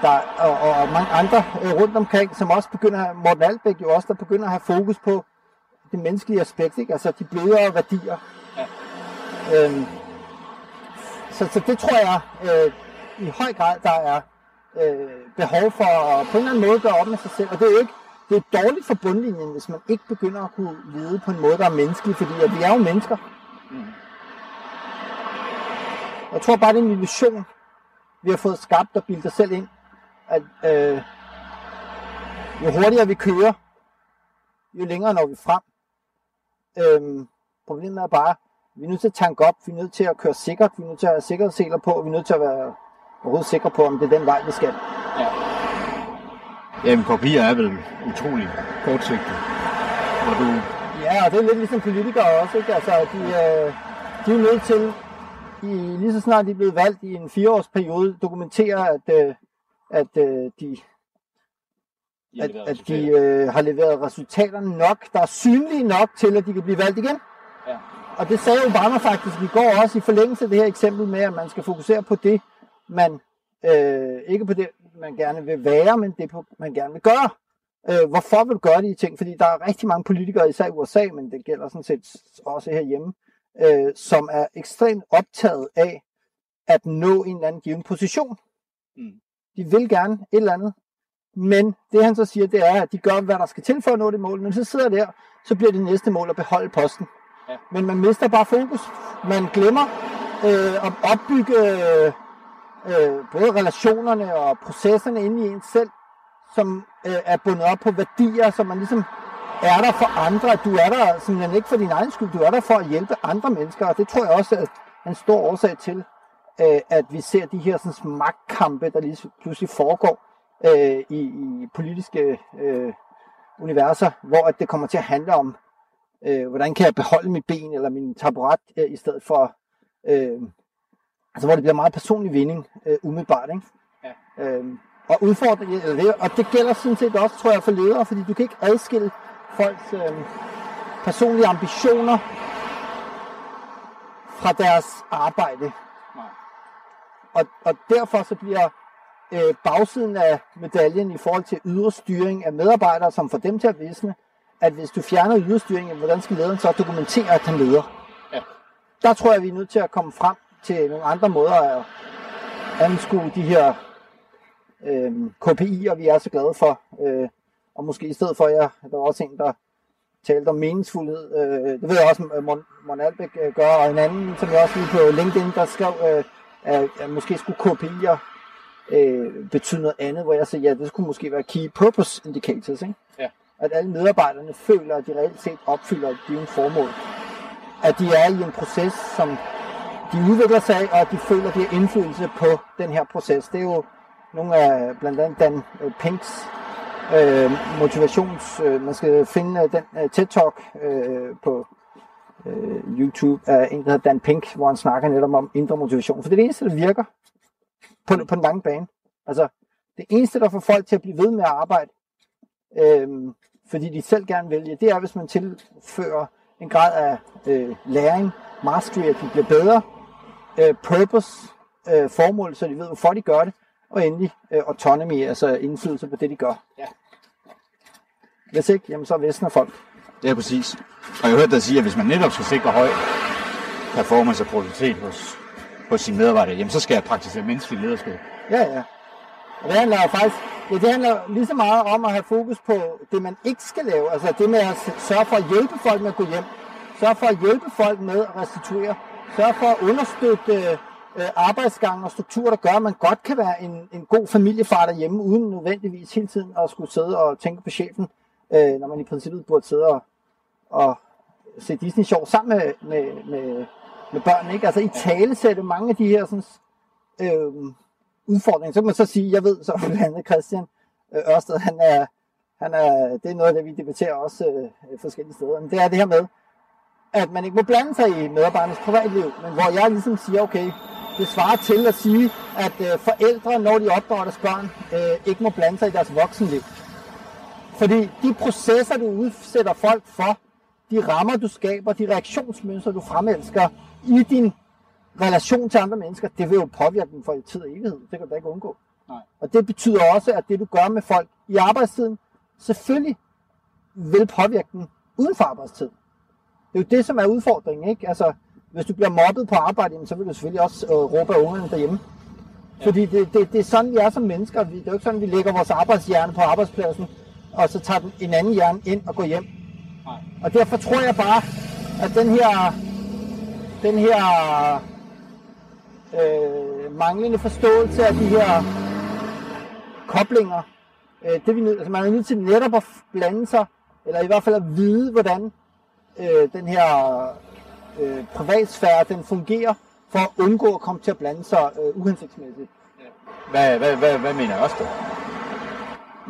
der, og, og mange andre øh, rundt omkring, som også begynder, Morten Albæk jo også, der begynder at have fokus på det menneskelige aspekt, ikke? altså de blødere værdier. Ja. Øhm, så, så det tror jeg øh, i høj grad, der er øh, behov for at på en eller anden måde gøre op med sig selv. Og det er jo ikke det er dårligt for bundlinjen, hvis man ikke begynder at kunne lede på en måde, der er menneskelig, fordi at vi er jo mennesker. Mm. Jeg tror bare, det er en illusion, vi har fået skabt og bildet os selv ind, at øh, jo hurtigere vi kører, jo længere når vi frem. Øhm, problemet er bare, vi er nødt til at tanke op, vi er nødt til at køre sikkert, vi er nødt til at have sikkerhedsseler på, og vi er nødt til at være overhovedet sikre på, om det er den vej, vi skal. Ja.
Jamen, kopier er vel utrolig kortsigtet. Hvor du...
Ja, og det er lidt ligesom politikere også, ikke? Altså, de, øh, de er nødt til, i, lige så snart de er blevet valgt i en fireårsperiode, dokumentere, at, øh, at øh, de at, at de øh, har leveret resultater nok, der er synlige nok til, at de kan blive valgt igen. Ja. Og det sagde Obama faktisk i går også i forlængelse af det her eksempel med, at man skal fokusere på det, man øh, ikke på det, man gerne vil være, men det, man gerne vil gøre. Øh, hvorfor vil du gøre de ting? Fordi der er rigtig mange politikere, især i USA, men det gælder sådan set også herhjemme, øh, som er ekstremt optaget af at nå en eller anden given position. Mm. De vil gerne et eller andet, men det han så siger, det er, at de gør, hvad der skal til for at nå det mål. Men så sidder der, så bliver det næste mål at beholde posten. Ja. Men man mister bare fokus. Man glemmer øh, at opbygge øh, både relationerne og processerne inde i en selv, som øh, er bundet op på værdier, som man ligesom er der for andre. Du er der simpelthen ikke for din egen skyld, du er der for at hjælpe andre mennesker. Og det tror jeg også er en stor årsag til, øh, at vi ser de her sådan, magtkampe, der lige pludselig foregår øh, i, i politiske øh, universer, hvor at det kommer til at handle om, øh, hvordan kan jeg beholde mit ben eller min taburet, øh, i stedet for, øh, altså hvor det bliver meget personlig vinding øh, umiddelbart. Ikke? Ja. Øh, og udfordring, eller det, og det gælder sådan set også, tror jeg, for ledere, fordi du kan ikke adskille folks øh, personlige ambitioner fra deres arbejde. Og, og derfor så bliver øh, bagsiden af medaljen i forhold til ydre styring af medarbejdere, som får dem til at visne, at hvis du fjerner ydre styring, hvordan skal lederen så dokumentere, at han leder? Ja. Der tror jeg, vi er nødt til at komme frem til nogle andre måder at anskue de her øh, KPI'er, vi er så glade for. Øh, og måske i stedet for, ja, der var også en, der talte om meningsfuldhed. Øh, det ved jeg også, Mon, Mon Albeck øh, gør, og en anden, som jeg også lige på LinkedIn, der skrev, øh, at, at måske skulle KPI'er øh, betyde noget andet, hvor jeg siger, ja, det skulle måske være key purpose indicators, ikke? Ja. At alle medarbejderne føler, at de reelt set opfylder et givet formål. At de er i en proces, som de udvikler sig af, og at de føler, at de har indflydelse på den her proces. Det er jo nogle af blandt andet Dan øh, Pinks øh, motivations... Øh, man skal finde øh, den øh, TED-talk øh, på øh, YouTube af en, der hedder Dan Pink, hvor han snakker netop om indre motivation. For det er det eneste, der virker på, på den lange bane. Altså, det eneste, der får folk til at blive ved med at arbejde, øhm, fordi de selv gerne vælger, det er, hvis man tilfører en grad af øh, læring, mastery, at de bliver bedre, øh, purpose, øh, formål, så de ved, hvorfor de gør det, og endelig øh, autonomy, altså indflydelse på det, de gør. Ja. Hvis ikke, jamen så visner folk.
Det er præcis. Og jeg har hørt dig sige, at hvis man netop skal sikre høj performance og produktivitet hos på sine medarbejdere, jamen så skal jeg praktisere menneskelig lederskab.
Ja, ja. Og det handler faktisk, ja, det handler lige så meget om at have fokus på det, man ikke skal lave. Altså det med at sørge for at hjælpe folk med at gå hjem. Sørge for at hjælpe folk med at restituere. Sørge for at understøtte øh, arbejdsgang og strukturer, der gør, at man godt kan være en, en god familiefar derhjemme, uden nødvendigvis hele tiden at skulle sidde og tænke på chefen, øh, når man i princippet burde sidde og, at se Disney sjov sammen med, med, med med børn, ikke? Altså i tale sætte mange af de her sådan, øh, udfordringer. Så kan man så sige, jeg ved så blandt andet Christian øh, Ørsted, han er, han er, det er noget af det, vi debatterer også øh, forskellige steder. Men det er det her med, at man ikke må blande sig i medarbejdernes privatliv, men hvor jeg ligesom siger, okay, det svarer til at sige, at øh, forældre, når de opdrager deres børn, øh, ikke må blande sig i deres voksenliv. Fordi de processer, du udsætter folk for, de rammer, du skaber, de reaktionsmønstre, du fremelsker, i din relation til andre mennesker, det vil jo påvirke dem for i tid og evighed. Det kan du da ikke undgå. Nej. Og det betyder også, at det du gør med folk i arbejdstiden, selvfølgelig vil påvirke dem uden for arbejdstid. Det er jo det, som er udfordringen, ikke? Altså, hvis du bliver mobbet på arbejde, så vil du selvfølgelig også øh, råbe af ungerne derhjemme. Ja. Fordi det, det, det er sådan, vi er som mennesker. Det er jo ikke sådan, vi lægger vores arbejdshjerne på arbejdspladsen, og så tager den en anden hjerne ind og går hjem. Nej. Og derfor tror jeg bare, at den her den her øh, manglende forståelse af de her koblinger. Øh, det vi, altså man er nødt til netop at blande sig, eller i hvert fald at vide, hvordan øh, den her øh, privatsfære, den fungerer for at undgå at komme til at blande sig øh, uhensigtsmæssigt.
Hvad, hvad, hvad, hvad mener også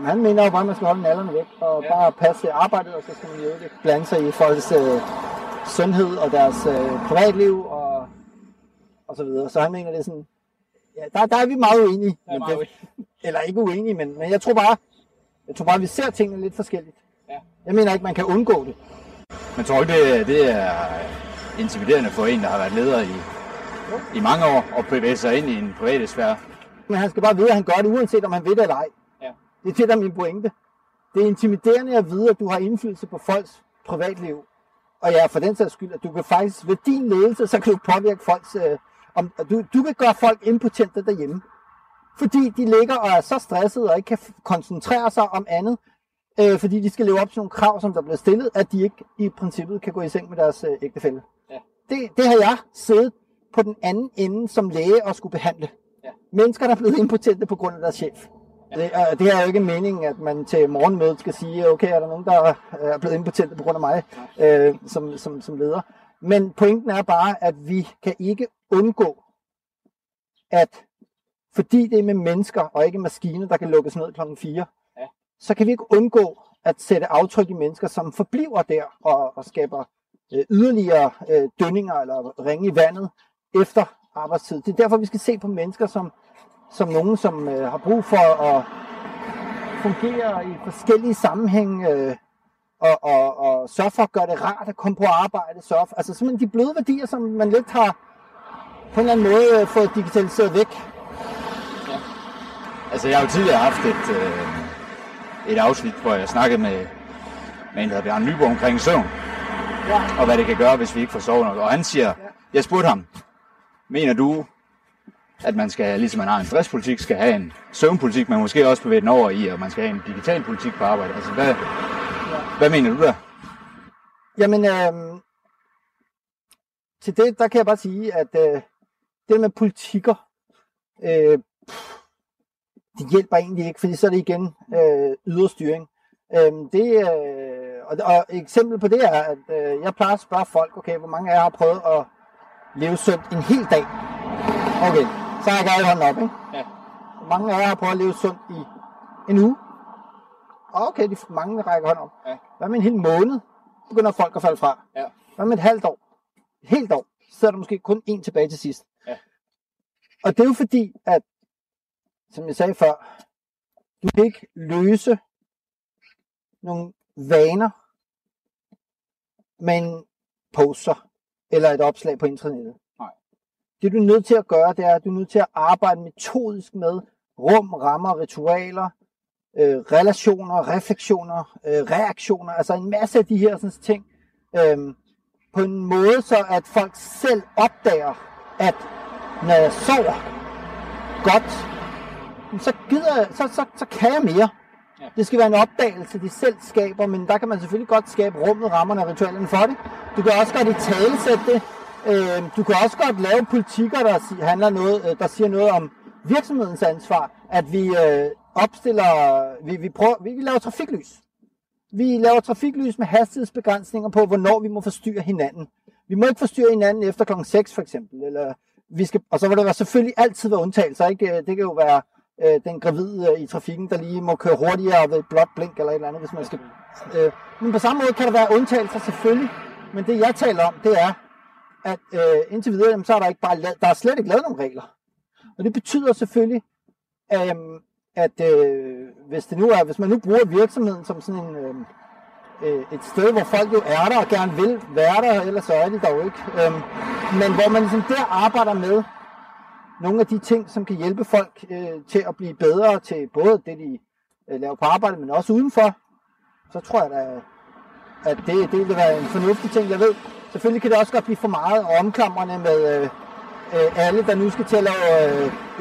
han mener jo bare, at man skal holde nallerne væk og ja. bare passe arbejdet, og så skal man jo ikke blande sig i folks øh, sundhed og deres øh, privatliv og, og så videre. Så han mener, det er sådan, ja, der, der er vi meget uenige.
Er meget
det, eller ikke uenige, men, men jeg tror bare, jeg tror bare, vi ser tingene lidt forskelligt.
Ja.
Jeg mener ikke, man kan undgå det.
Men tror ikke, det, det er intimiderende for en, der har været leder i, i mange år, og bevæge sig ind i en private sfære?
Men han skal bare vide, at han gør det, uanset om han ved det eller ej. Det er det, der er min pointe. Det er intimiderende at vide, at du har indflydelse på folks privatliv. Og ja, for den sags skyld, at du kan faktisk, ved din ledelse, så kan du påvirke folks... Øh, om, du, du kan gøre folk impotente derhjemme. Fordi de ligger og er så stressede og ikke kan koncentrere sig om andet, øh, fordi de skal leve op til nogle krav, som der bliver stillet, at de ikke i princippet kan gå i seng med deres øh, ægtefælle.
Ja.
Det, det har jeg siddet på den anden ende som læge og skulle behandle.
Ja.
Mennesker, der er blevet impotente på grund af deres chef. Det, er, det er jo ikke meningen, at man til morgenmødet skal sige, okay, er der nogen, der er blevet impotente på grund af mig øh, som, som, som leder. Men pointen er bare, at vi kan ikke undgå, at fordi det er med mennesker og ikke maskiner, der kan lukkes ned klokken 4,
Ja.
så kan vi ikke undgå at sætte aftryk i mennesker, som forbliver der og, og skaber øh, yderligere øh, dønninger eller ringe i vandet efter arbejdstid. Det er derfor, vi skal se på mennesker som, som nogen, som øh, har brug for at fungere i forskellige sammenhænge øh, og, og, og sørge for at gøre det rart at komme på arbejde. Sørge for, altså simpelthen de bløde værdier, som man lidt har på en eller anden måde øh, fået digitaliseret væk.
Altså, jeg har jo tidligere haft et, øh, et afsnit, hvor jeg snakkede med, med en, der hedder Bjørn Nyborg omkring søvn,
Ja.
og hvad det kan gøre, hvis vi ikke får sovet nok. Og han siger, jeg spurgte ham, mener du, at man skal, ligesom man har en stresspolitik, skal have en søvnpolitik, man måske også bevæge den over i, og man skal have en digital politik på arbejde? Altså, hvad, hvad mener du der?
Jamen, øh, til det, der kan jeg bare sige, at øh, det med politikker, øh, pff, det hjælper egentlig ikke, fordi så er det igen øh, yderstyring. Øh, det, øh, og, og et eksempel på det er, at øh, jeg plejer at spørge folk, okay, hvor mange af jer har prøvet at leve sundt en hel dag? Okay, så har jeg gerne hånden op, ikke?
Ja.
Mange af jer har prøvet at leve sundt i en uge? Okay, de mange rækker hånden op.
Ja.
Hvad med en hel måned? Begynder folk at falde fra.
Ja.
Hvad med et halvt år? Et helt år? Så sidder der måske kun en tilbage til sidst.
Ja.
Og det er jo fordi, at, som jeg sagde før, du kan ikke løse nogle vaner med en poster eller et opslag på internettet. Det du er nødt til at gøre, det er, at du er nødt til at arbejde metodisk med rum, rammer, ritualer, øh, relationer, refleksioner, øh, reaktioner, altså en masse af de her sådan, ting, øh, på en måde, så at folk selv opdager, at når jeg sover godt, så, gider jeg, så, så, så kan jeg mere.
Ja.
Det skal være en opdagelse, de selv skaber, men der kan man selvfølgelig godt skabe rummet, rammerne og ritualerne for det. Du kan også godt i talesætte det. Øh, du kan også godt lave politikker, der handler noget, øh, der siger noget om virksomhedens ansvar, at vi øh, opstiller, vi, vi, prøver, vi, vi laver trafiklys. Vi laver trafiklys med hastighedsbegrænsninger på, hvornår vi må forstyrre hinanden. Vi må ikke forstyrre hinanden efter klokken 6 for eksempel. Eller vi skal, og så vil der selvfølgelig altid være undtagelser. Ikke? Øh, det kan jo være øh, den gravide øh, i trafikken, der lige må køre hurtigere ved et blåt blink eller et eller andet, hvis man skal. Øh, men på samme måde kan der være undtagelser selvfølgelig. Men det jeg taler om, det er, at øh, indtil videre, jamen, så er der ikke bare lavet, der er slet ikke lavet nogen regler. Og det betyder selvfølgelig, øh, at øh, hvis, det nu er, hvis man nu bruger virksomheden som sådan en, øhm, øh, et sted, hvor folk jo er der og gerne vil være der, ellers så er de der ikke. Øh, men hvor man ligesom der arbejder med nogle af de ting, som kan hjælpe folk øh, til at blive bedre til både det, de øh, laver på arbejde, men også udenfor, så tror jeg da, at det, det vil være en fornuftig ting. Jeg ved, selvfølgelig kan det også godt blive for meget omklamrende med øh, øh, alle, der nu skal til at lave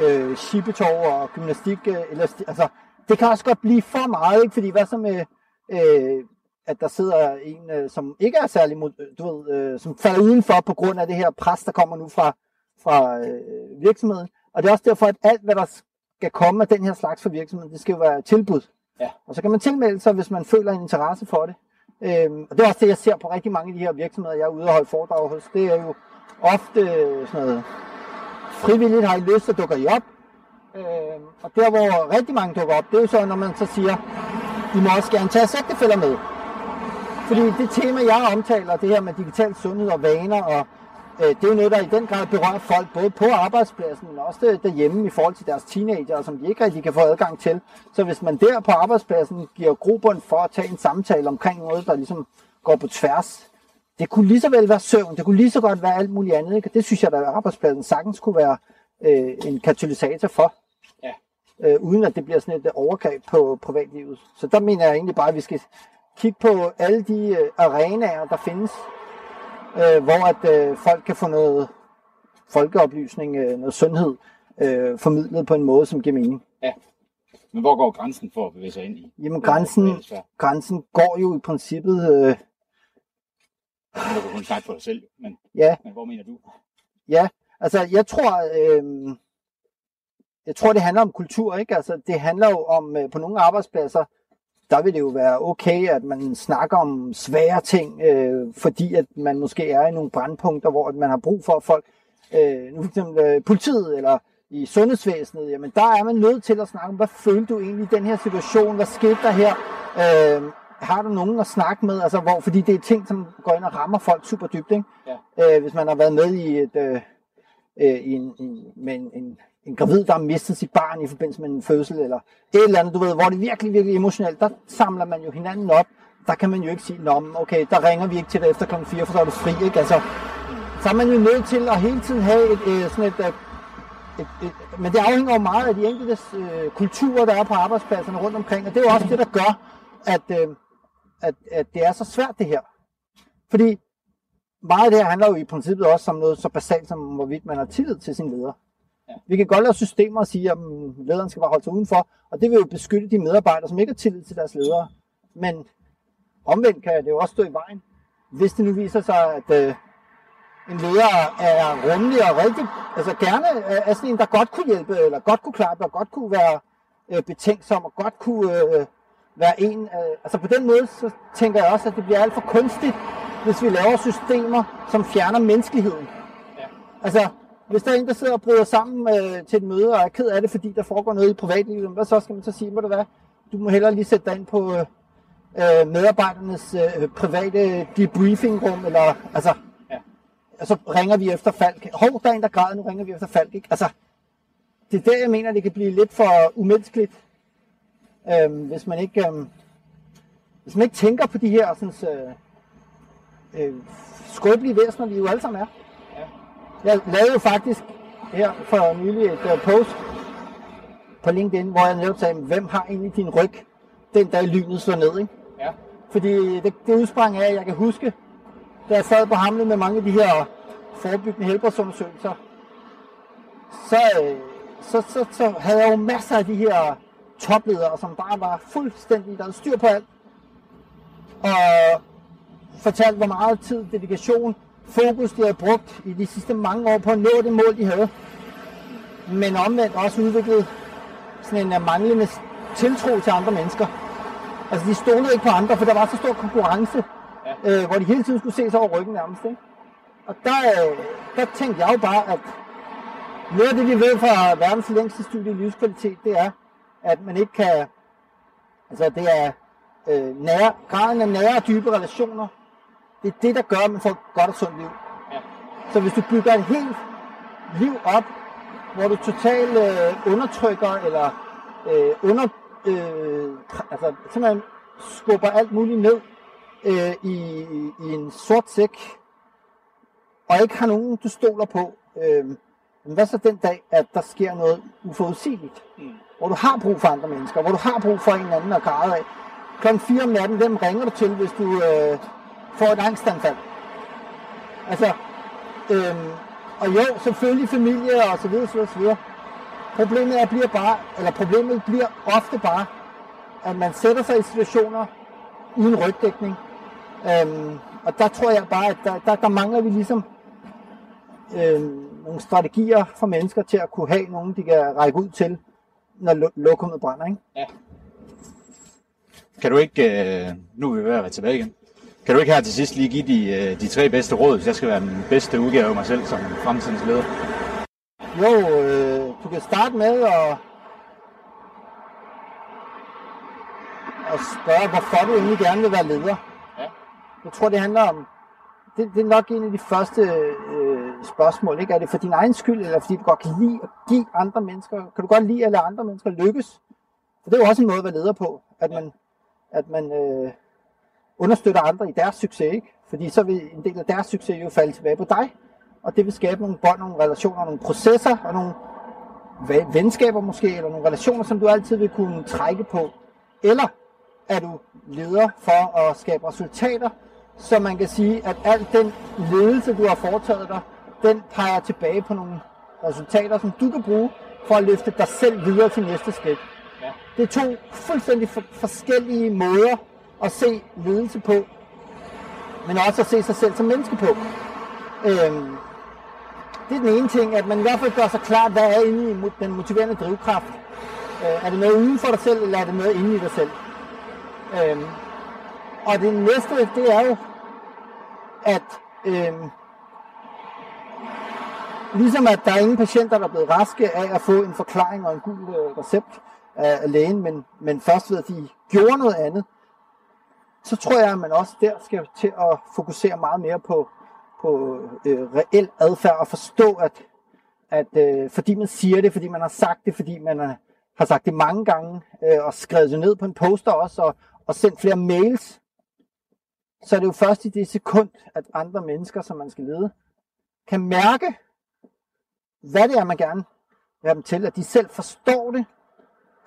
øh, øh, og gymnastik. Øh, eller, altså, det kan også godt blive for meget, ikke? fordi hvad så med, øh, at der sidder en, øh, som ikke er særlig, mod, øh, du ved, øh, som falder udenfor på grund af det her pres, der kommer nu fra, fra øh, virksomheden. Og det er også derfor, at alt, hvad der skal komme af den her slags for virksomheden, det skal jo være tilbud.
Ja.
Og så kan man tilmelde sig, hvis man føler en interesse for det. Øhm, og det er også det, jeg ser på rigtig mange af de her virksomheder, jeg er ude og holde foredrag hos. Det er jo ofte øh, sådan noget, frivilligt har I lyst, så dukker I op. Øhm, og der, hvor rigtig mange dukker op, det er jo så, når man så siger, I må også gerne tage sægtefælder med. Fordi det tema, jeg omtaler, det her med digital sundhed og vaner, og det er jo noget, der i den grad berører folk, både på arbejdspladsen, men også derhjemme i forhold til deres teenager, som de ikke rigtig kan få adgang til. Så hvis man der på arbejdspladsen giver grobund for at tage en samtale omkring noget, der ligesom går på tværs, det kunne lige så vel være søvn, det kunne lige så godt være alt muligt andet. Ikke? Det synes jeg, at arbejdspladsen sagtens kunne være øh, en katalysator for. Ja. Øh, uden at det bliver sådan et overgreb på privatlivet. Så der mener jeg egentlig bare, at vi skal kigge på alle de øh, arenaer, der findes, øh, hvor at øh, folk kan få noget folkeoplysning, øh, noget sundhed øh, formidlet på en måde, som giver mening. Ja.
Men hvor går grænsen for at bevæge sig ind i?
Jamen grænsen, grænsen går jo i princippet... Øh,
nu kan hun snakke for dig selv, men,
ja.
men hvor mener du?
Ja, altså jeg tror, øh, jeg tror det handler om kultur, ikke? Altså det handler jo om, øh, på nogle arbejdspladser, der vil det jo være okay, at man snakker om svære ting, øh, fordi at man måske er i nogle brandpunkter, hvor man har brug for at folk, øh, nu for eksempel øh, politiet eller i sundhedsvæsenet, jamen der er man nødt til at snakke om, hvad følte du egentlig i den her situation, hvad skete der her, øh, har du nogen at snakke med, altså hvor, fordi det er ting, som går ind og rammer folk super dybt, ikke? Ja. Øh, hvis man har været med i et, øh, øh, i en, en, med en, en en gravid, der har mistet sit barn i forbindelse med en fødsel, eller et eller andet, du ved, hvor det er virkelig, virkelig emotionelt, der samler man jo hinanden op. Der kan man jo ikke sige, Nå, okay, der ringer vi ikke til dig efter kl. 4, for så er du fri, ikke? Altså, så er man jo nødt til at hele tiden have et, øh, sådan et, et, et, et men det afhænger jo meget af de enkelte øh, kulturer, der er på arbejdspladserne rundt omkring, og det er jo også det, der gør, at, øh, at, at det er så svært det her. Fordi meget af det her handler jo i princippet også om noget så basalt som, hvorvidt man har tillid til sin leder. Ja. Vi kan godt lave systemer og sige, at lederen skal bare holde sig udenfor, og det vil jo beskytte de medarbejdere, som ikke har tillid til deres ledere. Men omvendt kan det jo også stå i vejen, hvis det nu viser sig, at øh, en leder er rummelig og rigtig, altså gerne er sådan en, der godt kunne hjælpe, eller godt kunne klappe, og godt kunne være øh, betænksom, og godt kunne øh, være en. Øh, altså på den måde, så tænker jeg også, at det bliver alt for kunstigt, hvis vi laver systemer, som fjerner menneskeligheden. Ja. Altså, hvis der er en, der sidder og bryder sammen øh, til et møde og er ked af det, fordi der foregår noget i privatlivet, hvad så skal man så sige, må det være? Du må hellere lige sætte dig ind på øh, medarbejdernes øh, private debriefingrum, eller altså, ja. og så ringer vi efter Falk. Hov, der er en, der græder, nu ringer vi efter Falk. Ikke? Altså, det er der, jeg mener, det kan blive lidt for umenneskeligt, øh, hvis man ikke øh, hvis man ikke tænker på de her sådan, øh, øh, skrøbelige væsener, vi jo alle sammen er. Jeg lavede jo faktisk her for nylig et uh, post på LinkedIn, hvor jeg netop sagde, hvem har egentlig din ryg den dag lynet slår ned, ikke? Ja. Fordi det, det udsprang af, at jeg kan huske, da jeg sad på hamlet med mange af de her forebyggende helbredsundersøgelser, så, øh, så, så, så havde jeg jo masser af de her topledere, som bare var fuldstændig, der havde styr på alt. Og fortalte, hvor meget tid, dedikation fokus, de havde brugt i de sidste mange år på at nå det mål, de havde. Men omvendt også udviklet sådan en manglende tiltro til andre mennesker. Altså de stolede ikke på andre, for der var så stor konkurrence, ja. øh, hvor de hele tiden skulle se sig over ryggen nærmest. Ikke? Og der, øh, der tænkte jeg jo bare, at noget af det, vi ved fra verdens længste studie i livskvalitet, det er, at man ikke kan, altså det er øh, nære, graden af nære og dybe relationer, det er det, der gør, at man får et godt og sundt liv. Ja. Så hvis du bygger et helt liv op, hvor du totalt øh, undertrykker, eller øh, under, øh, altså simpelthen skubber alt muligt ned øh, i, i en sort sæk, og ikke har nogen, du stoler på, øh, men hvad så den dag, at der sker noget uforudsigeligt? Mm. Hvor du har brug for andre mennesker, hvor du har brug for en eller anden at græde af. Klokken 4 om natten, hvem ringer du til, hvis du øh, får et angstanfald. Altså, øhm, og jo, selvfølgelig familie og så videre, så videre, så videre. Problemet er, bliver bare, eller problemet bliver ofte bare, at man sætter sig i situationer uden rygdækning. Øhm, og der tror jeg bare, at der, der, der mangler vi ligesom øhm, nogle strategier for mennesker til at kunne have nogen, de kan række ud til, når lokummet brænder. Ikke? Ja.
Kan du ikke, øh, nu er vi ved at være tilbage igen, kan du ikke her til sidst lige give de, øh, de tre bedste råd, hvis jeg skal være den bedste udgave af mig selv som fremtidens leder?
Jo, øh, du kan starte med at, at spørge, hvorfor du egentlig gerne vil være leder. Ja. Jeg tror, det handler om, det, det er nok en af de første øh, spørgsmål. Ikke? Er det for din egen skyld, eller fordi du godt kan lide at give andre mennesker? Kan du godt lide at lade andre mennesker lykkes? For det er jo også en måde at være leder på, at man, at man øh, understøtter andre i deres succes. Ikke? Fordi så vil en del af deres succes jo falde tilbage på dig. Og det vil skabe nogle bånd, nogle relationer, nogle processer og nogle venskaber måske, eller nogle relationer, som du altid vil kunne trække på. Eller er du leder for at skabe resultater, så man kan sige, at al den ledelse, du har foretaget dig, den peger tilbage på nogle resultater, som du kan bruge for at løfte dig selv videre til næste skridt. Ja. Det er to fuldstændig for, forskellige måder at se ledelse på, men også at se sig selv som menneske på. Øhm, det er den ene ting, at man i hvert fald gør sig klart, hvad er inde i den motiverende drivkraft. Øh, er det noget uden for dig selv, eller er det noget inde i dig selv? Øhm, og det næste, det er jo, at øhm, ligesom at der er ingen patienter, der er blevet raske af at få en forklaring og en gul øh, recept af, af lægen, men, men først ved at de gjorde noget andet, så tror jeg, at man også der skal til at fokusere meget mere på, på øh, reel adfærd og forstå, at, at øh, fordi man siger det, fordi man har sagt det, fordi man har, har sagt det mange gange øh, og skrevet det ned på en poster også og, og sendt flere mails, så er det jo først i det sekund, at andre mennesker, som man skal lede, kan mærke, hvad det er, man gerne vil have dem til. At de selv forstår det,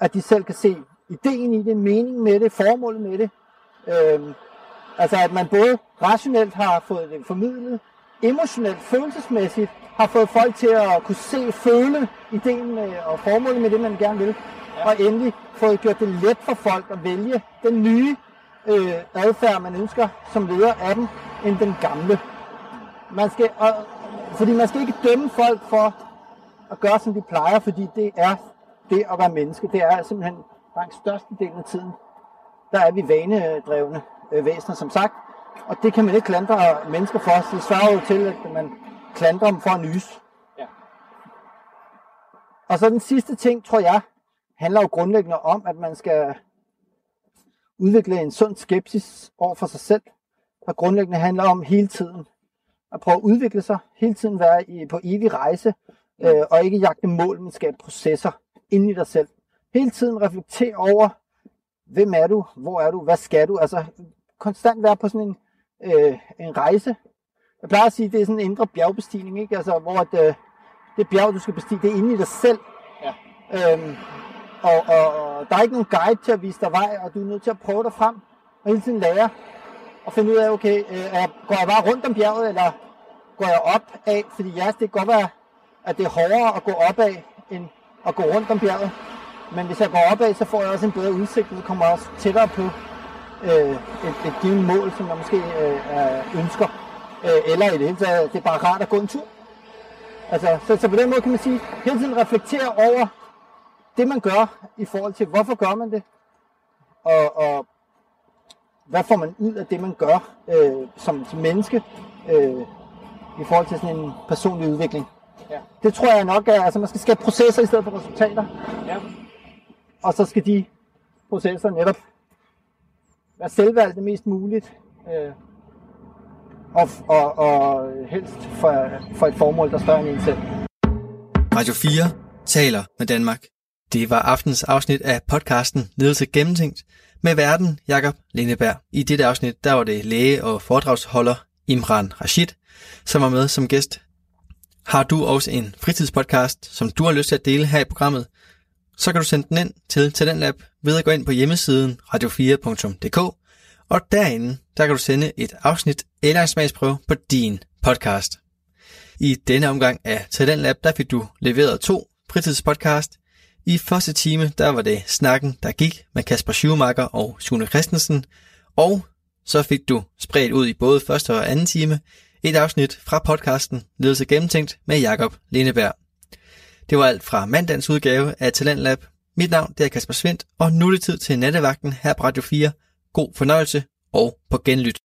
at de selv kan se ideen i det, meningen med det, formålet med det. Øhm, altså at man både rationelt har fået det formidlet, emotionelt, følelsesmæssigt, har fået folk til at kunne se, føle ideen med, og formålet med det, man gerne vil. Ja. Og endelig fået gjort det let for folk at vælge den nye øh, adfærd, man ønsker som leder af dem, end den gamle. Man skal, og, fordi man skal ikke dømme folk for at gøre, som de plejer, fordi det er det at være menneske. Det er simpelthen langt størstedelen af tiden, der er vi vanedrevne øh, væsener, som sagt. Og det kan man ikke klandre mennesker for. Det svarer jo til, at man klandrer dem for at nys. Ja. Og så den sidste ting, tror jeg, handler jo grundlæggende om, at man skal udvikle en sund skepsis over for sig selv, der grundlæggende handler om hele tiden at prøve at udvikle sig, hele tiden være i, på evig rejse, øh, og ikke jagte mål, men skabe processer ind i dig selv. Hele tiden reflektere over, hvem er du, hvor er du, hvad skal du, altså konstant være på sådan en, øh, en rejse. Jeg plejer at sige, at det er sådan en indre bjergbestigning, ikke? Altså, hvor at, øh, det bjerg, du skal bestige, det er inde i dig selv. Ja. Øhm, og, og, og der er ikke nogen guide til at vise dig vej, og du er nødt til at prøve dig frem og hele tiden lære og finde ud af, okay, øh, går jeg bare rundt om bjerget, eller går jeg op af? Fordi ja, det kan godt være, at det er hårdere at gå op af, end at gå rundt om bjerget. Men hvis jeg går op af, så får jeg også en bedre udsigt, og kommer også tættere på øh, et, et givet mål, som jeg måske øh, ønsker. Øh, eller i det hele taget, det er bare rart at gå en tur. Altså, så, så på den måde kan man sige, hele tiden reflektere over, det man gør i forhold til, hvorfor gør man det, og, og hvad får man ud af det, man gør øh, som, som menneske øh, i forhold til sådan en personlig udvikling. Ja. Det tror jeg nok er, altså man skal skabe processer i stedet for resultater. Ja. Og så skal de processer netop være selvvalgte mest muligt. Øh, og, og, og helst for, for et formål, der er større end en selv.
Radio 4 taler med Danmark. Det var aftens afsnit af podcasten Ledelse Gennemtænkt med verden Jakob Lindeberg. I dette afsnit der var det læge og foredragsholder Imran Rashid, som var med som gæst. Har du også en fritidspodcast, som du har lyst til at dele her i programmet, så kan du sende den ind til Talentlab ved at gå ind på hjemmesiden radio4.dk, og derinde der kan du sende et afsnit eller en smagsprøve på din podcast. I denne omgang af Talentlab, der fik du leveret to fritidspodcast – i første time, der var det snakken, der gik med Kasper Schumacher og Sune Christensen, og så fik du spredt ud i både første og anden time et afsnit fra podcasten Ledelse Gennemtænkt med Jakob Lindeberg. Det var alt fra mandagens udgave af Talentlab. Mit navn det er Kasper Svendt, og nu er det tid til nattevagten her på Radio 4. God fornøjelse og på genlyt.